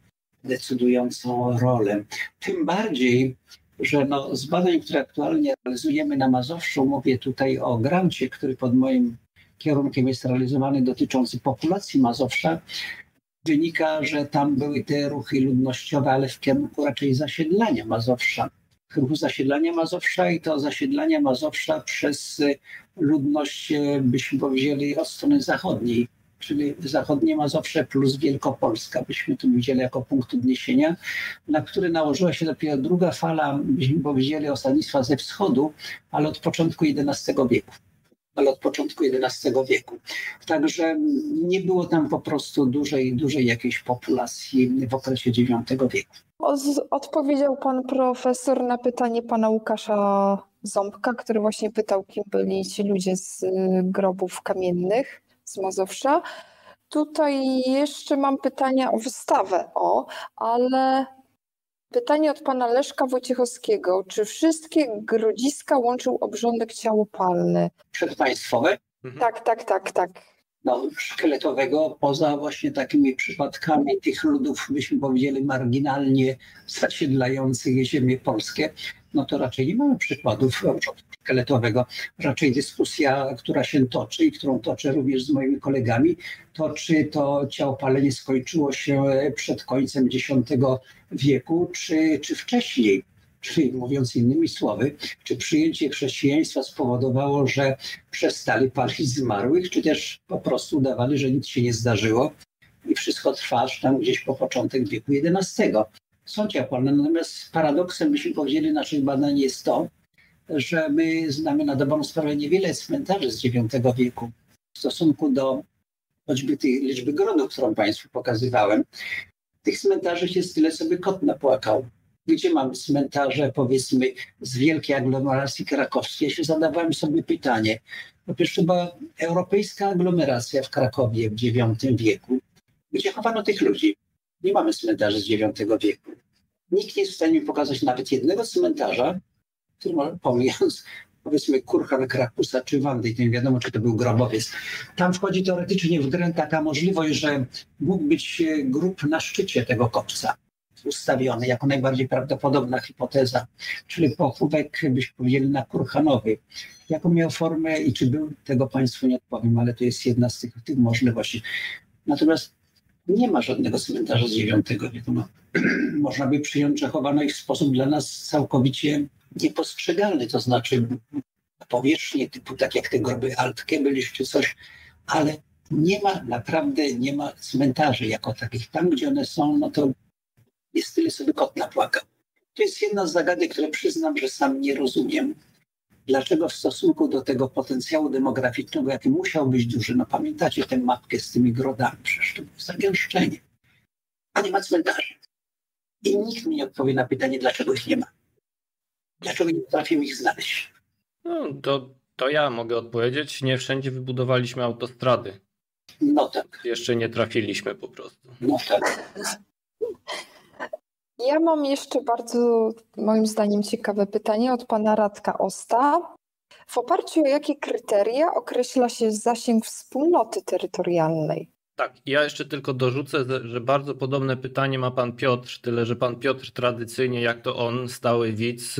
decydującą rolę. Tym bardziej, że no, z badań, które aktualnie realizujemy na Mazowszu, mówię tutaj o grancie, który pod moim kierunkiem jest realizowany dotyczący populacji Mazowsza, wynika, że tam były te ruchy ludnościowe, ale w kierunku raczej zasiedlania Mazowsza. Ruchu zasiedlania Mazowsza i to zasiedlania Mazowsza przez ludność, e, byśmy powiedzieli, od strony zachodniej, czyli zachodnie Mazowsze plus Wielkopolska, byśmy tu widzieli jako punkt odniesienia, na który nałożyła się dopiero druga fala, byśmy powiedzieli, osadnictwa ze wschodu, ale od początku XI wieku ale od początku XI wieku. Także nie było tam po prostu dużej, dużej jakiejś populacji w okresie IX wieku. Odpowiedział pan profesor na pytanie pana Łukasza Ząbka, który właśnie pytał, kim byli ci ludzie z y, grobów kamiennych z Mazowsza. Tutaj jeszcze mam pytania o wystawę, o, ale pytanie od pana Leszka Wojciechowskiego. Czy wszystkie grodziska łączył obrządek ciałopalny? Przedpaństwowe? Mhm. Tak, tak, tak, tak. No, szkieletowego, poza właśnie takimi przypadkami tych ludów, byśmy powiedzieli, marginalnie zasiedlających ziemię polskie, no to raczej nie mamy przykładów szkieletowego. Raczej dyskusja, która się toczy i którą toczę również z moimi kolegami, to czy to ciałopalenie skończyło się przed końcem X wieku, czy, czy wcześniej. Czyli mówiąc innymi słowy, czy przyjęcie chrześcijaństwa spowodowało, że przestali palić zmarłych, czy też po prostu udawali, że nic się nie zdarzyło i wszystko trwa aż tam gdzieś po początek wieku XI są ciepłe. Natomiast paradoksem, byśmy powiedzieli, naszych badań jest to, że my znamy na dobrą sprawę niewiele cmentarzy z IX wieku w stosunku do choćby tej liczby gronów, którą Państwu pokazywałem. Tych cmentarzy się tyle sobie kot napłakał. Gdzie mamy cmentarze, powiedzmy, z wielkiej aglomeracji krakowskiej? Ja się zadawałem sobie pytanie. Pierwsze, była europejska aglomeracja w Krakowie w IX wieku, gdzie chowano tych ludzi. Nie mamy cmentarzy z IX wieku. Nikt nie jest w stanie mi pokazać nawet jednego cmentarza, który, pomijając powiedzmy Kurhan Krakusa czy Wandy, to nie wiadomo, czy to był grobowiec. Tam wchodzi teoretycznie w grę taka możliwość, że mógł być e, grób na szczycie tego kopca ustawiony jako najbardziej prawdopodobna hipoteza, czyli pochówek, byśmy powiedzieli, na Kurhanowy. Jaką miał formę i czy był, tego Państwu nie odpowiem, ale to jest jedna z tych, tych możliwości. Natomiast nie ma żadnego cmentarza z IX wieku. Można by przyjąć, że chowano ich w sposób dla nas całkowicie niepostrzegalny, to znaczy powierzchnie typu tak jak te groby Altkebel czy coś, ale nie ma, naprawdę nie ma cmentarzy jako takich. Tam, gdzie one są, no to jest tyle sobie kot napłakał. To jest jedna z zagadek, które przyznam, że sam nie rozumiem dlaczego w stosunku do tego potencjału demograficznego, jaki musiał być duży, no pamiętacie tę mapkę z tymi grodami, przecież to było zagęszczenie, a nie ma cmentarzy. I nikt mi nie odpowie na pytanie, dlaczego ich nie ma. Dlaczego nie potrafimy ich znaleźć? No, to, to ja mogę odpowiedzieć. Nie wszędzie wybudowaliśmy autostrady. No tak. Jeszcze nie trafiliśmy po prostu. No tak. Ja mam jeszcze bardzo, moim zdaniem, ciekawe pytanie od pana Radka Osta. W oparciu o jakie kryteria określa się zasięg wspólnoty terytorialnej? Tak, ja jeszcze tylko dorzucę, że bardzo podobne pytanie ma pan Piotr, tyle że pan Piotr tradycyjnie, jak to on, stały widz,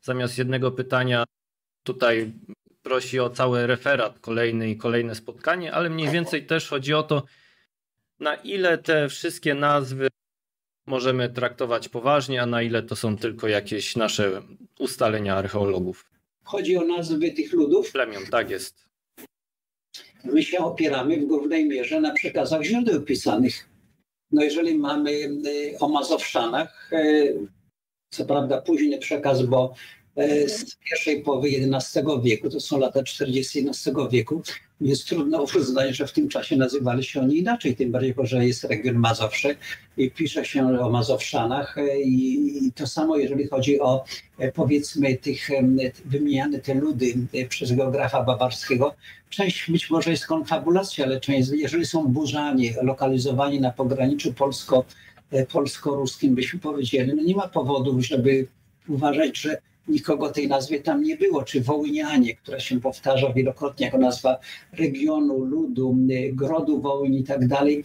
zamiast jednego pytania tutaj prosi o cały referat kolejny i kolejne spotkanie, ale mniej więcej też chodzi o to, na ile te wszystkie nazwy możemy traktować poważnie, a na ile to są tylko jakieś nasze ustalenia archeologów. Chodzi o nazwy tych ludów? Plemion, tak jest. My się opieramy w głównej mierze na przekazach źródeł pisanych. No jeżeli mamy y, o Mazowszanach, y, co prawda późny przekaz, bo z pierwszej połowy XI wieku, to są lata 40 XI wieku, jest trudno uznać, że w tym czasie nazywali się oni inaczej, tym bardziej, że jest region Mazowsze i pisze się o Mazowszanach i to samo, jeżeli chodzi o e, powiedzmy tych wymieniane te ludy e, przez geografa bawarskiego. Część być może jest konfabulacja, ale część, jeżeli są burzanie, lokalizowani na pograniczu polsko, e, polsko-ruskim, byśmy powiedzieli, no nie ma powodów, żeby uważać, że nikogo tej nazwie tam nie było, czy Wołynianie, która się powtarza wielokrotnie jako nazwa regionu, ludu, grodu Wołyń i tak dalej.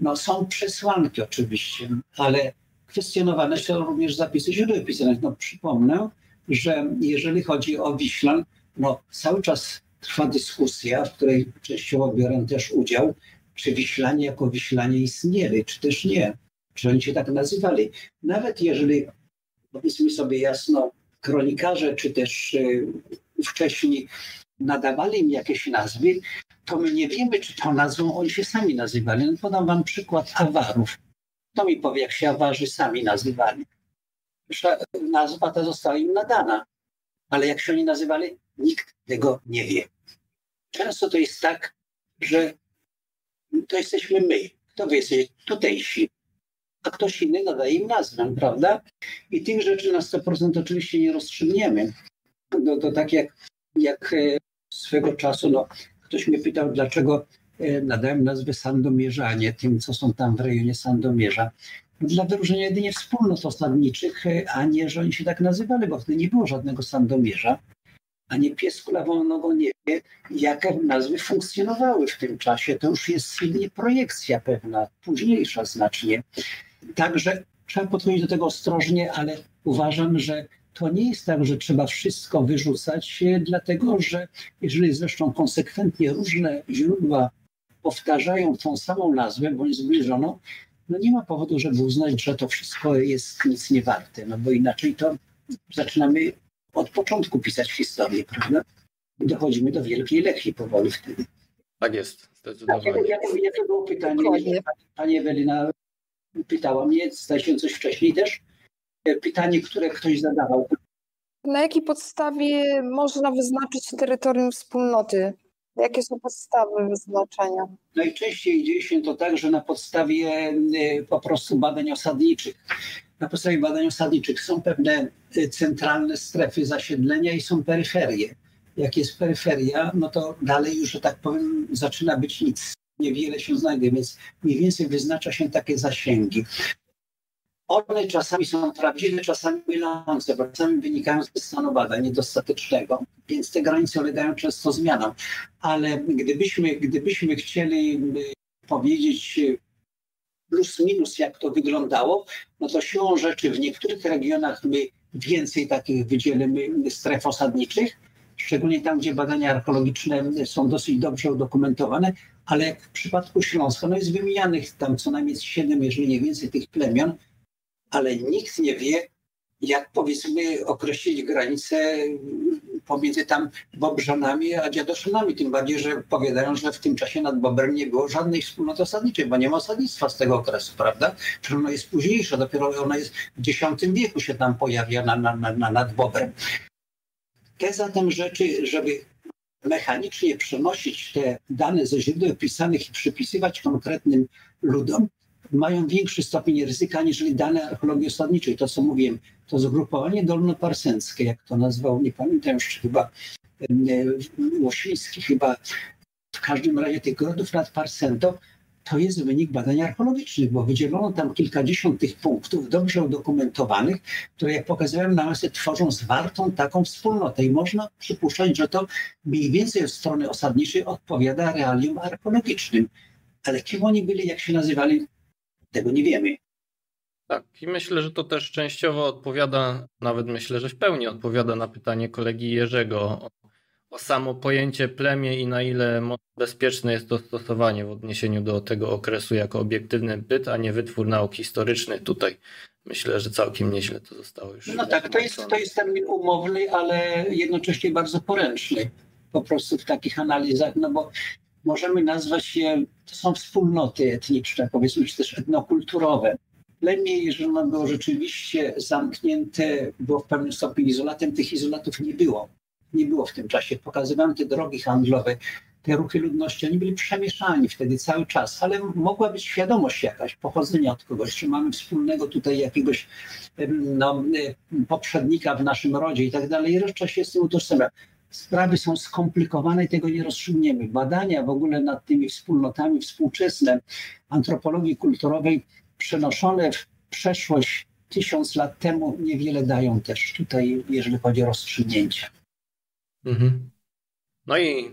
No są przesłanki oczywiście, ale kwestionowane są również zapisy źródeł pisanych. No przypomnę, że jeżeli chodzi o Wiślan, no cały czas trwa dyskusja, w której częściowo biorę też udział, czy Wiślanie jako Wiślanie istnieli, czy też nie. Czy oni się tak nazywali. Nawet jeżeli, powiedzmy sobie jasno, kronikarze, czy też y, wcześniej nadawali im jakieś nazwy, to my nie wiemy, czy tą nazwą oni się sami nazywali. No, podam wam przykład awarów. Kto mi powie, jak się awarzy sami nazywali? Nazwa ta została im nadana, ale jak się oni nazywali, nikt tego nie wie. Często to jest tak, że to jesteśmy my. Kto wy jesteście? Tutejsi. A ktoś inny nadaje im nazwę, prawda? I tych rzeczy na 100% oczywiście nie rozstrzygniemy. No, to tak jak, jak e, swego czasu, no, ktoś mnie pytał, dlaczego e, nadałem nazwę Sandomierza, a nie tym, co są tam w rejonie Sandomierza. No, dla wyróżnienia jedynie wspólnot osadniczych, e, a nie, że oni się tak nazywali, bo wtedy nie było żadnego Sandomierza a nie pies kulawą nogą nie wie, jakie nazwy funkcjonowały w tym czasie. To już jest jedynie projekcja pewna, późniejsza znacznie. Także trzeba podchodzić do tego ostrożnie, ale uważam, że to nie jest tak, że trzeba wszystko wyrzucać, dlatego że jeżeli zresztą konsekwentnie różne źródła powtarzają tą samą nazwę bądź zbliżoną, no nie ma powodu, żeby uznać, że to wszystko jest nic nie warte, no bo inaczej to zaczynamy od początku pisać historię, prawda? I dochodzimy do wielkiej lekcji powoli wtedy. Tak jest, zdecydowanie. Jakie, jakie, jakie było pytanie? Pani Ewelina pytała mnie, zdaje się coś wcześniej też. E, pytanie, które ktoś zadawał. Na jakiej podstawie można wyznaczyć terytorium wspólnoty? Jakie są podstawy wyznaczenia? Najczęściej dzieje się to tak, że na podstawie e, po prostu badań osadniczych na podstawie badań osadniczych są pewne y, centralne strefy zasiedlenia i są peryferie. Jak jest peryferia, no to dalej już, że tak powiem, zaczyna być nic. Niewiele się znajduje, więc mniej więcej wyznacza się takie zasięgi. One czasami są prawdziwe, czasami mylące, bo czasami wynikają ze stanu badań niedostatecznego, więc te granice ulegają często zmianom. Ale gdybyśmy, gdybyśmy chcieli powiedzieć plus minus, jak to wyglądało, no to siłą rzeczy w niektórych regionach my więcej takich wydzielimy stref osadniczych, szczególnie tam, gdzie badania archeologiczne są dosyć dobrze udokumentowane, ale w przypadku Śląska no jest wymienianych tam co najmniej siedem, jeżeli nie więcej tych plemion, ale nikt nie wie, jak powiedzmy określić granice pomiędzy tam Bobrzanami a Dziadoszynami, tym bardziej, że powiadają, że w tym czasie nad Bobrem nie było żadnej wspólnoty osadniczej, bo nie ma osadnictwa z tego okresu, prawda? Ono jest późniejsze, dopiero ono jest w X wieku się tam pojawia na, na, na, nad Bobrem. Te zatem rzeczy, żeby mechanicznie przenosić te dane ze źródeł pisanych i przypisywać konkretnym ludom, mają większy stopień ryzyka aniżeli dane archeologii osadniczej. To, co mówiłem, to zgrupowanie dolnoparsenckie, jak to nazwał, nie pamiętam już, chyba Łosiński, chyba w każdym razie tych grodów nad Parsento, to jest wynik badań archeologicznych, bo wydzielono tam kilkadziesiąt tych punktów dobrze udokumentowanych, które jak pokazałem na masę tworzą zwartą taką wspólnotę i można przypuszczać, że to mniej więcej od strony osadniczej odpowiada realiom archeologicznym. Ale kim oni byli, jak się nazywali, tego nie wiemy. Tak, i myślę, że to też częściowo odpowiada, nawet myślę, że w pełni odpowiada na pytanie kolegi Jerzego samo pojęcie plemię i na ile bezpieczne jest to stosowanie w odniesieniu do tego okresu jako obiektywny byt, a nie wytwór nauk historycznych. Tutaj myślę, że całkiem nieźle to zostało już. No tak, to jest, to jest termin umowny, ale jednocześnie bardzo poręczny po prostu w takich analizach, no bo możemy nazwać je, to są wspólnoty etniczne, powiedzmy, czy też etnokulturowe. Plemię, jeżeli ono było rzeczywiście zamknięte, było w pewnym stopniu izolatem, tych izolatów nie było. Nie było w tym czasie. Pokazywałem te drogi handlowe, te ruchy ludności, oni byli przemieszani wtedy cały czas, ale mogła być świadomość jakaś, pochodzenia od kogoś, czy mamy wspólnego tutaj jakiegoś no, poprzednika w naszym rodzie i tak dalej. Reszta się z tym utożsamia sprawy są skomplikowane i tego nie rozstrzygniemy. Badania w ogóle nad tymi wspólnotami współczesne antropologii kulturowej przenoszone w przeszłość tysiąc lat temu niewiele dają też tutaj, jeżeli chodzi o rozstrzygnięcia. Mhm. No i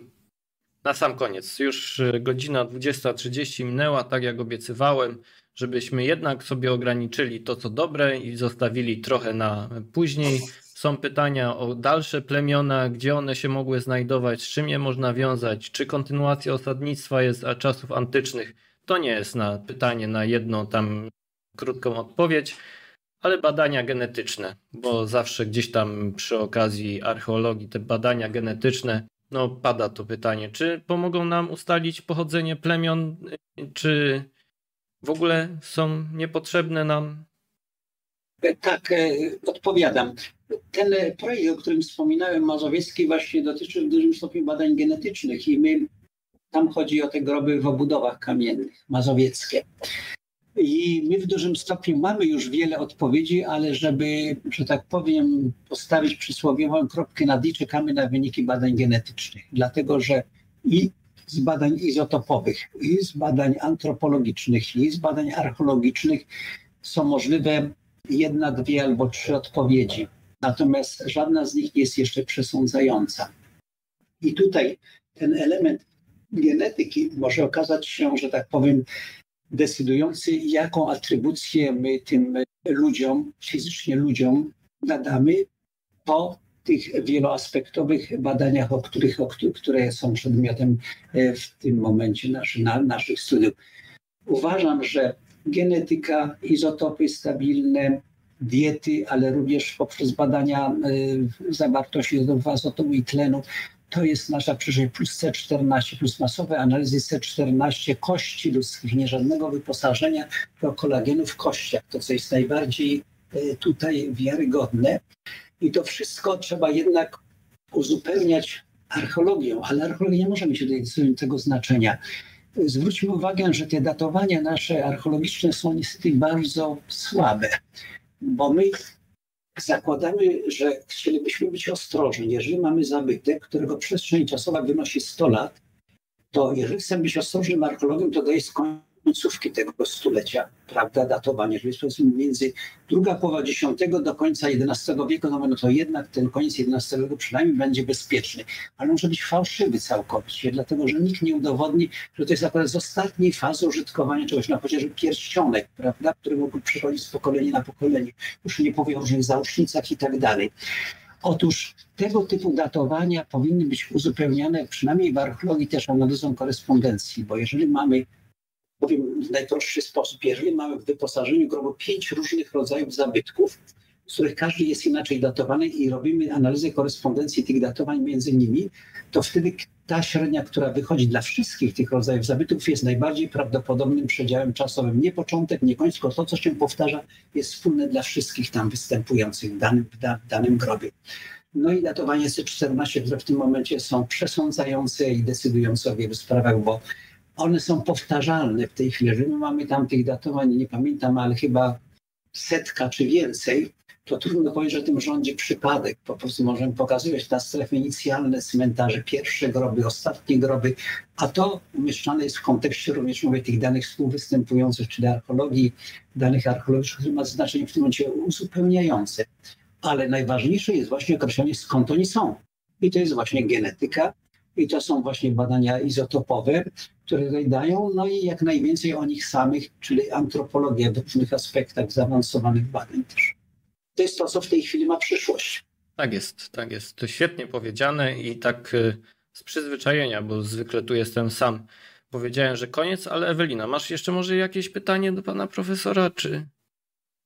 na sam koniec, już godzina 20.30 minęła, tak jak obiecywałem, żebyśmy jednak sobie ograniczyli to, co dobre i zostawili trochę na później są pytania o dalsze plemiona, gdzie one się mogły znajdować, z czym je można wiązać, czy kontynuacja osadnictwa jest a czasów antycznych. To nie jest na pytanie na jedną tam krótką odpowiedź, ale badania genetyczne, bo zawsze gdzieś tam przy okazji archeologii te badania genetyczne, no pada to pytanie, czy pomogą nam ustalić pochodzenie plemion, czy w ogóle są niepotrzebne nam? Tak, e, odpowiadam. Ten projekt, o którym wspominałem, mazowiecki, właśnie dotyczy w dużym stopniu badań genetycznych i my tam chodzi o te groby w obudowach kamiennych, mazowieckie. I my w dużym stopniu mamy już wiele odpowiedzi, ale żeby, że tak powiem, postawić przysłowiową kropkę nad i, czekamy na wyniki badań genetycznych. Dlatego, że i z badań izotopowych, i z badań antropologicznych, i z badań archeologicznych są możliwe jedna, dwie albo trzy odpowiedzi. Natomiast żadna z nich nie jest jeszcze przesądzająca. I tutaj ten element genetyki może okazać się, że tak powiem, decydujący, jaką atrybucję my tym ludziom, fizycznie ludziom, nadamy po tych wieloaspektowych badaniach, o których, o, które są przedmiotem e, w tym momencie naszy, na, naszych studiów. Uważam, że genetyka, izotopy stabilne, diety, ale również poprzez badania y, zawartości azotu i tlenu. To jest nasza przyszłość plus C14, plus masowe analizy C14 kości ludzkich, nie żadnego wyposażenia do kolagenu w kościach, to co jest najbardziej y, tutaj wiarygodne. I to wszystko trzeba jednak uzupełniać archeologią, ale archeologia nie może mieć tego znaczenia. Zwróćmy uwagę, że te datowania nasze archeologiczne są niestety bardzo słabe bo my zakładamy, że chcielibyśmy być ostrożni. Jeżeli mamy zabytek, którego przestrzeń czasowa wynosi 100 lat, to jeżeli chcemy być ostrożnym archeologiem, to daje końcówki tego stulecia, prawda, datowanie, czyli powiedzmy między druga połowa X do końca XI wieku, no, no to jednak ten koniec XI wieku przynajmniej będzie bezpieczny, ale może być fałszywy całkowicie, dlatego że nikt nie udowodni, że to jest akurat z ostatniej fazy użytkowania czegoś, na chociażby pierścionek, prawda, który mógł przechodzić z pokolenia na pokolenie, już nie powiem o różnych załóżnicach i tak dalej. Otóż tego typu datowania powinny być uzupełniane, przynajmniej w archeologii też analizą korespondencji, bo jeżeli mamy powiem w najprostszy sposób, jeżeli mamy w wyposażeniu grobu pięć różnych rodzajów zabytków, z których każdy jest inaczej datowany i robimy analizę korespondencji tych datowań między nimi, to wtedy ta średnia, która wychodzi dla wszystkich tych rodzajów zabytków jest najbardziej prawdopodobnym przedziałem czasowym. Nie początek, nie koniec, tylko to, co się powtarza, jest wspólne dla wszystkich tam występujących w danym, w danym grobie. No i datowanie C14, które w tym momencie są przesądzające i decydujące o wielu sprawach, bo one są powtarzalne w tej chwili. My mamy tam tych datowań, nie pamiętam, ale chyba setka czy więcej, to trudno powiedzieć, że tym rządzi przypadek. Po prostu możemy pokazywać na strefy inicjalne cmentarze, pierwsze groby, ostatnie groby, a to umieszczane jest w kontekście również mówię, tych danych współwystępujących, czyli archeologii, danych archeologicznych, które ma znaczenie w tym momencie uzupełniające. Ale najważniejsze jest właśnie określenie, skąd oni są. I to jest właśnie genetyka, i to są właśnie badania izotopowe, które dają, no i jak najwięcej o nich samych, czyli antropologia w różnych aspektach zaawansowanych badań też. To jest to, co w tej chwili ma przyszłość. Tak jest, tak jest. To świetnie powiedziane i tak y, z przyzwyczajenia, bo zwykle tu jestem sam. Powiedziałem, że koniec, ale Ewelina, masz jeszcze może jakieś pytanie do pana profesora, czy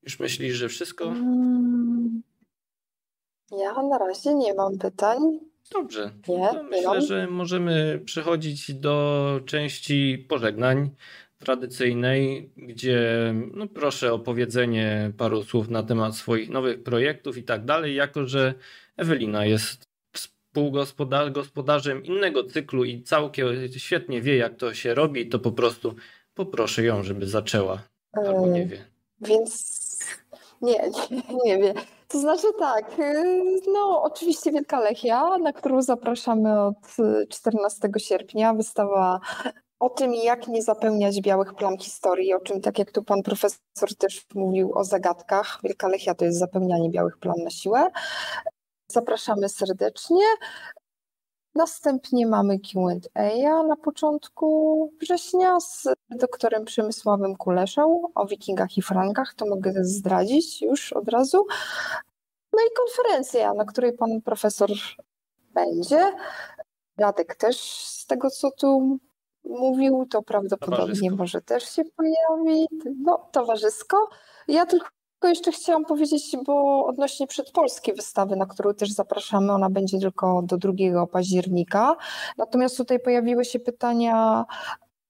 już myślisz, że wszystko? Mm, ja na razie nie mam pytań. Dobrze. No, myślę, że możemy przechodzić do części pożegnań tradycyjnej, gdzie no proszę o powiedzenie paru słów na temat swoich nowych projektów i tak dalej, jako że Ewelina jest współgospodarzem innego cyklu i całkiem świetnie wie, jak to się robi, to po prostu poproszę ją, żeby zaczęła. Albo nie wie. Więc nie, nie, nie wie. To znaczy tak, y, no oczywiście Wielka Lechia, na którą zapraszamy od 14 sierpnia. Wystawa o tym, jak nie zapełniać białych plam historii, o czym tak jak tu pan profesor też mówił o zagadkach. Wielka Lechia to jest zapełnianie białych plam na siłę. Zapraszamy serdecznie. Następnie mamy Q&A na początku września z doktorem Przemysławem Kuleszą o wikingach i frankach. To mogę zdradzić już od razu. No i konferencja, na której pan profesor będzie. Radek też z tego, co tu mówił, to prawdopodobnie może też się pojawi. No, towarzysko. Ja tylko jeszcze chciałam powiedzieć, bo odnośnie przedpolskiej wystawy, na którą też zapraszamy, ona będzie tylko do 2 października. Natomiast tutaj pojawiły się pytania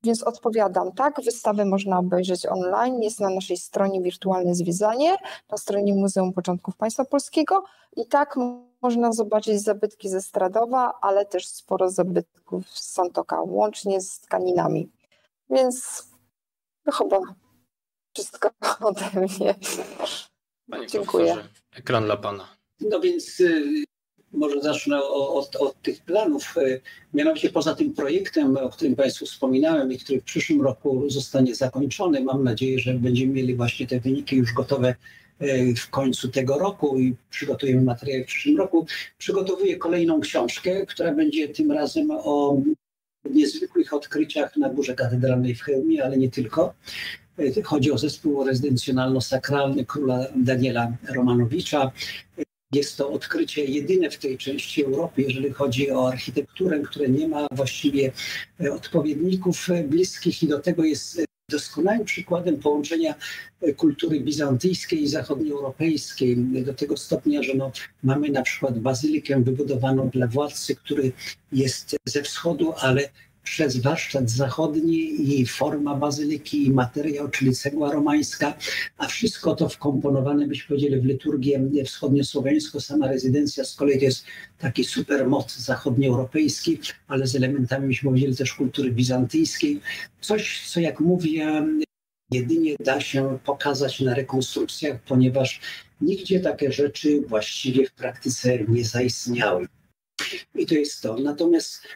więc odpowiadam, tak, wystawę można obejrzeć online, jest na naszej stronie Wirtualne Zwiedzanie, na stronie Muzeum Początków Państwa Polskiego i tak można zobaczyć zabytki ze Stradowa, ale też sporo zabytków z Santoka, łącznie z tkaninami. Więc chyba wszystko ode mnie. Panie Dziękuję. Ekran dla Pana. No więc y, może zacznę od, od, tych planów. E, mianowicie poza tym projektem, o którym Państwu wspominałem i który w przyszłym roku zostanie zakończony, mam nadzieję, że będziemy mieli właśnie te wyniki już gotowe e, w końcu tego roku i przygotujemy materiał w przyszłym roku. Przygotowuję kolejną książkę, która będzie tym razem o niezwykłych odkryciach na Górze Katedralnej w Chełmie, ale nie tylko. E, chodzi o zespół rezydencjonalno-sakralny króla Daniela Romanowicza. Jest to odkrycie jedyne w tej części Europy, jeżeli chodzi o architekturę, które nie ma właściwie e, odpowiedników bliskich i do tego jest e, doskonałym przykładem połączenia kultury bizantyjskiej i zachodnioeuropejskiej do tego stopnia, że no, mamy na przykład bazylikę wybudowaną dla władcy, który jest ze wschodu, ale przez warsztat zachodni i forma bazyliki i materiał, czyli cegła romańska, a wszystko to wkomponowane, byśmy powiedzieli, w liturgię wschodniosłowiańską. Sama rezydencja z kolei to jest taki super moc zachodnioeuropejski, ale z elementami, byśmy powiedzieli, też kultury bizantyjskiej. Coś, co jak mówię, jedynie da się pokazać na rekonstrukcjach, ponieważ nigdzie takie rzeczy właściwie w praktyce nie zaistniały. I to jest to. Natomiast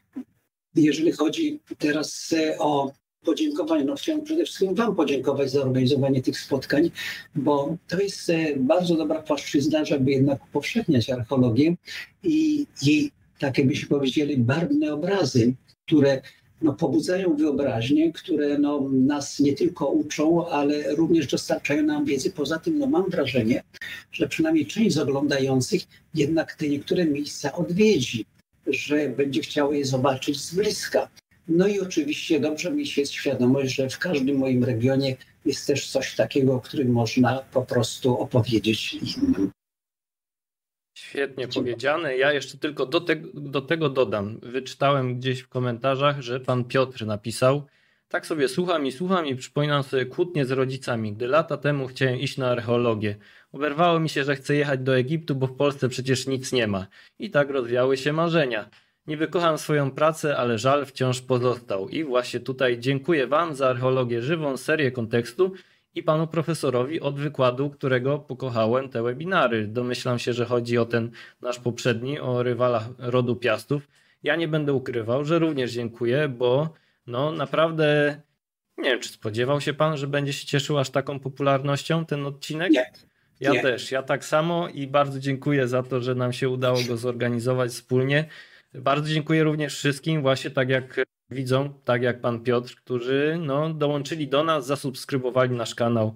jeżeli chodzi teraz e, o podziękowanie, no chciałem przede wszystkim Wam podziękować za organizowanie tych spotkań, bo to jest e, bardzo dobra płaszczyzna, żeby jednak upowszechniać archeologię i jej, tak jakbyśmy powiedzieli, barwne obrazy, które no, pobudzają wyobraźnię, które no, nas nie tylko uczą, ale również dostarczają nam wiedzy. Poza tym no, mam wrażenie, że przynajmniej część z oglądających jednak te niektóre miejsca odwiedzi że będzie chciał je zobaczyć z bliska. No i oczywiście dobrze mi się świadomość, że w każdym moim regionie jest też coś takiego, o którym można po prostu opowiedzieć innym. Świetnie powiedziane. Ja jeszcze tylko do, te, do tego dodam. Wyczytałem gdzieś w komentarzach, że pan Piotr napisał, tak sobie słucham i słucham i przypominam sobie kłótnie z rodzicami, gdy lata temu chciałem iść na archeologię. Oberwało mi się, że chcę jechać do Egiptu, bo w Polsce przecież nic nie ma. I tak rozwiały się marzenia. Niby kocham swoją pracę, ale żal wciąż pozostał. I właśnie tutaj dziękuję Wam za archeologię żywą, serię kontekstu i panu profesorowi od wykładu, którego pokochałem te webinary. Domyślam się, że chodzi o ten nasz poprzedni, o rywalach rodu Piastów. Ja nie będę ukrywał, że również dziękuję, bo no naprawdę nie wiem, czy spodziewał się pan, że będzie się cieszył aż taką popularnością ten odcinek? Nie. Ja nie. też, ja tak samo i bardzo dziękuję za to, że nam się udało go zorganizować wspólnie. Bardzo dziękuję również wszystkim, właśnie tak jak widzą, tak jak pan Piotr, którzy no, dołączyli do nas, zasubskrybowali nasz kanał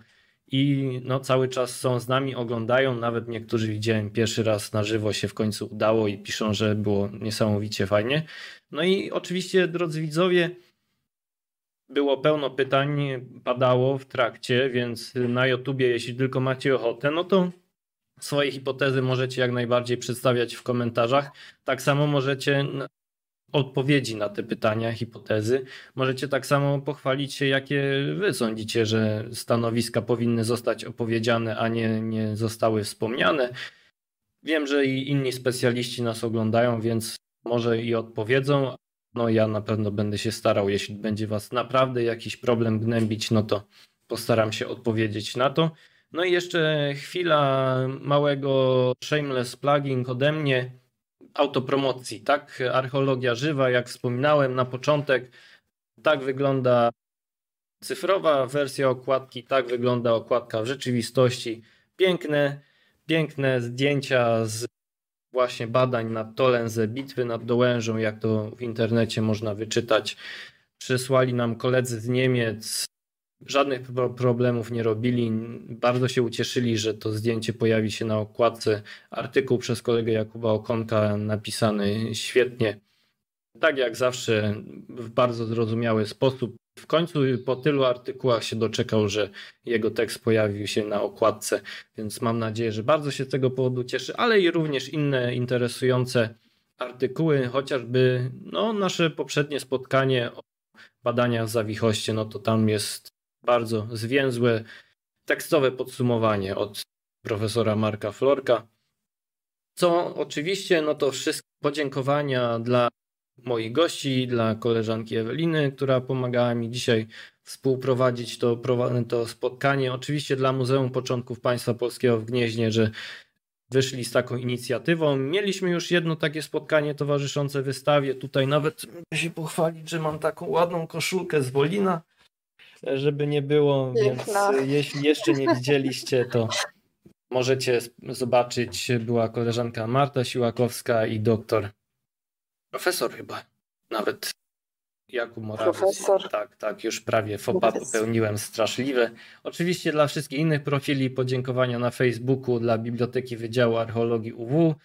i no, cały czas są z nami, oglądają. Nawet niektórzy widziałem pierwszy raz na żywo się w końcu udało i piszą, że było niesamowicie fajnie. No i oczywiście, drodzy widzowie, było pełno pytań, padało w trakcie, więc na YouTubie, jeśli tylko macie ochotę, no to swoje hipotezy możecie jak najbardziej przedstawiać w komentarzach. Tak samo możecie odpowiedzi na te pytania, hipotezy. Możecie tak samo pochwalić się, jakie wy sądzicie, że stanowiska powinny zostać opowiedziane, a nie, nie zostały wspomniane. Wiem, że i inni specjaliści nas oglądają, więc może i odpowiedzą, no ja na pewno będę się starał, jeśli będzie Was naprawdę jakiś problem gnębić, no to postaram się odpowiedzieć na to. No i jeszcze chwila małego shameless plugging ode mnie, autopromocji, tak? Archeologia żywa, jak wspominałem na początek, tak wygląda cyfrowa wersja okładki, tak wygląda okładka w rzeczywistości. Piękne, piękne zdjęcia z właśnie badań nad Tolenze, bitwy nad Dołężą, jak to w internecie można wyczytać. Przysłali nam koledzy z Niemiec żadnych problemów nie robili. Bardzo się ucieszyli, że to zdjęcie pojawi się na okładce. Artykuł przez kolegę Jakuba Okonka napisany świetnie. Tak jak zawsze, w bardzo zrozumiały sposób. W końcu po tylu artykułach się doczekał, że jego tekst pojawił się na okładce, więc mam nadzieję, że bardzo się z tego powodu cieszy, ale i również inne interesujące artykuły, chociażby no, nasze poprzednie spotkanie o badaniach w Zawichoście, no to tam jest bardzo zwięzłe tekstowe podsumowanie od profesora Marka Florka. Co oczywiście, no to wszystkie podziękowania dla moich gości, dla koleżanki Eweliny, która pomagała mi dzisiaj współprowadzić to, to spotkanie. Oczywiście dla Muzeum Początków Państwa Polskiego w Gnieźnie, że wyszli z taką inicjatywą. Mieliśmy już jedno takie spotkanie towarzyszące wystawie. Tutaj nawet mogę się pochwalić, że mam taką ładną koszulkę z Wolina, żeby nie było, Piękna. więc jeśli jeszcze nie widzieliście, to możecie zobaczyć. Była koleżanka Marta Siłakowska i doktor profesor chyba nawet Jakub Morawiec. Profesor. Tak, tak, już prawie fopa popełniłem straszliwe. Oczywiście dla wszystkich innych profili podziękowania na Facebooku dla Biblioteki Wydziału Archeologii UW,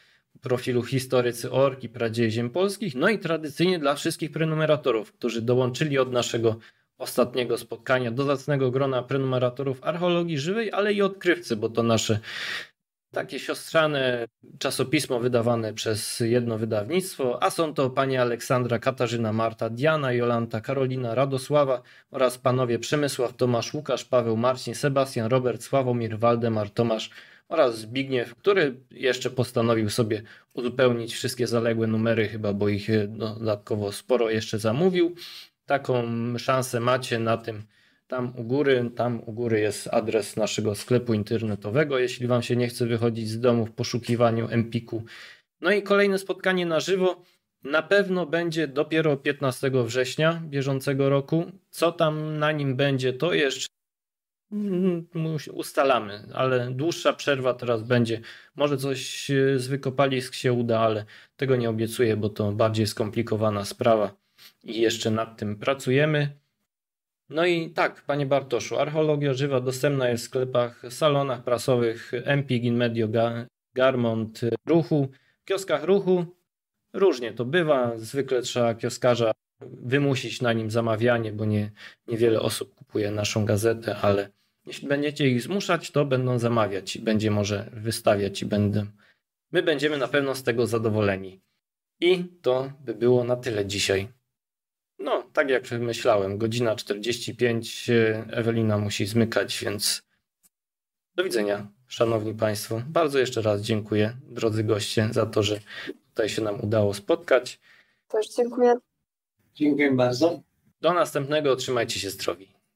profilu Historycy Ork i Pradzieje Ziem Polskich, no i tradycyjnie dla wszystkich prenumeratorów, którzy dołączyli od naszego ostatniego spotkania do zacnego grona prenumeratorów archeologii żywej, ale i odkrywcy, bo to nasze takie siostrzane czasopismo wydawane przez jedno wydawnictwo, a są to pani Aleksandra, Katarzyna, Marta, Diana, Jolanta, Karolina, Radosława oraz panowie Przemysław, Tomasz, Łukasz, Paweł, Marcin, Sebastian, Robert, Sławomir, Waldemar, Tomasz oraz Zbigniew, który jeszcze postanowił sobie uzupełnić wszystkie zaległe numery, chyba bo ich dodatkowo sporo jeszcze zamówił. Taką szansę macie na tym tam u góry, tam u góry jest adres naszego sklepu internetowego, jeśli Wam się nie chce wychodzić z domu w poszukiwaniu Empiku. No i kolejne spotkanie na żywo na pewno będzie dopiero 15 września bieżącego roku. Co tam na nim będzie, to jeszcze ustalamy, ale dłuższa przerwa teraz będzie. Może coś z wykopalisk się uda, ale tego nie obiecuję, bo to bardziej skomplikowana sprawa i jeszcze nad tym pracujemy. No i tak, panie Bartoszu, archeologia żywa dostępna jest w sklepach, salonach prasowych, Empik, Inmedio, Garmont, Ruchu, kioskach Ruchu. Różnie to bywa. Zwykle trzeba kioskarza wymusić na nim zamawianie, bo nie, niewiele osób kupuje naszą gazetę, ale jeśli będziecie ich zmuszać, to będą zamawiać i będzie może wystawiać i będę. My będziemy na pewno z tego zadowoleni. I to by było na tyle dzisiaj. No, tak jak myślałem, godzina 45, e, Ewelina musi zmykać, więc do widzenia, szanowni państwo. Bardzo jeszcze raz dziękuję, drodzy goście, za to, że tutaj się nam udało spotkać. Też dziękuję. Dziękuję bardzo. Do następnego, trzymajcie się zdrowi.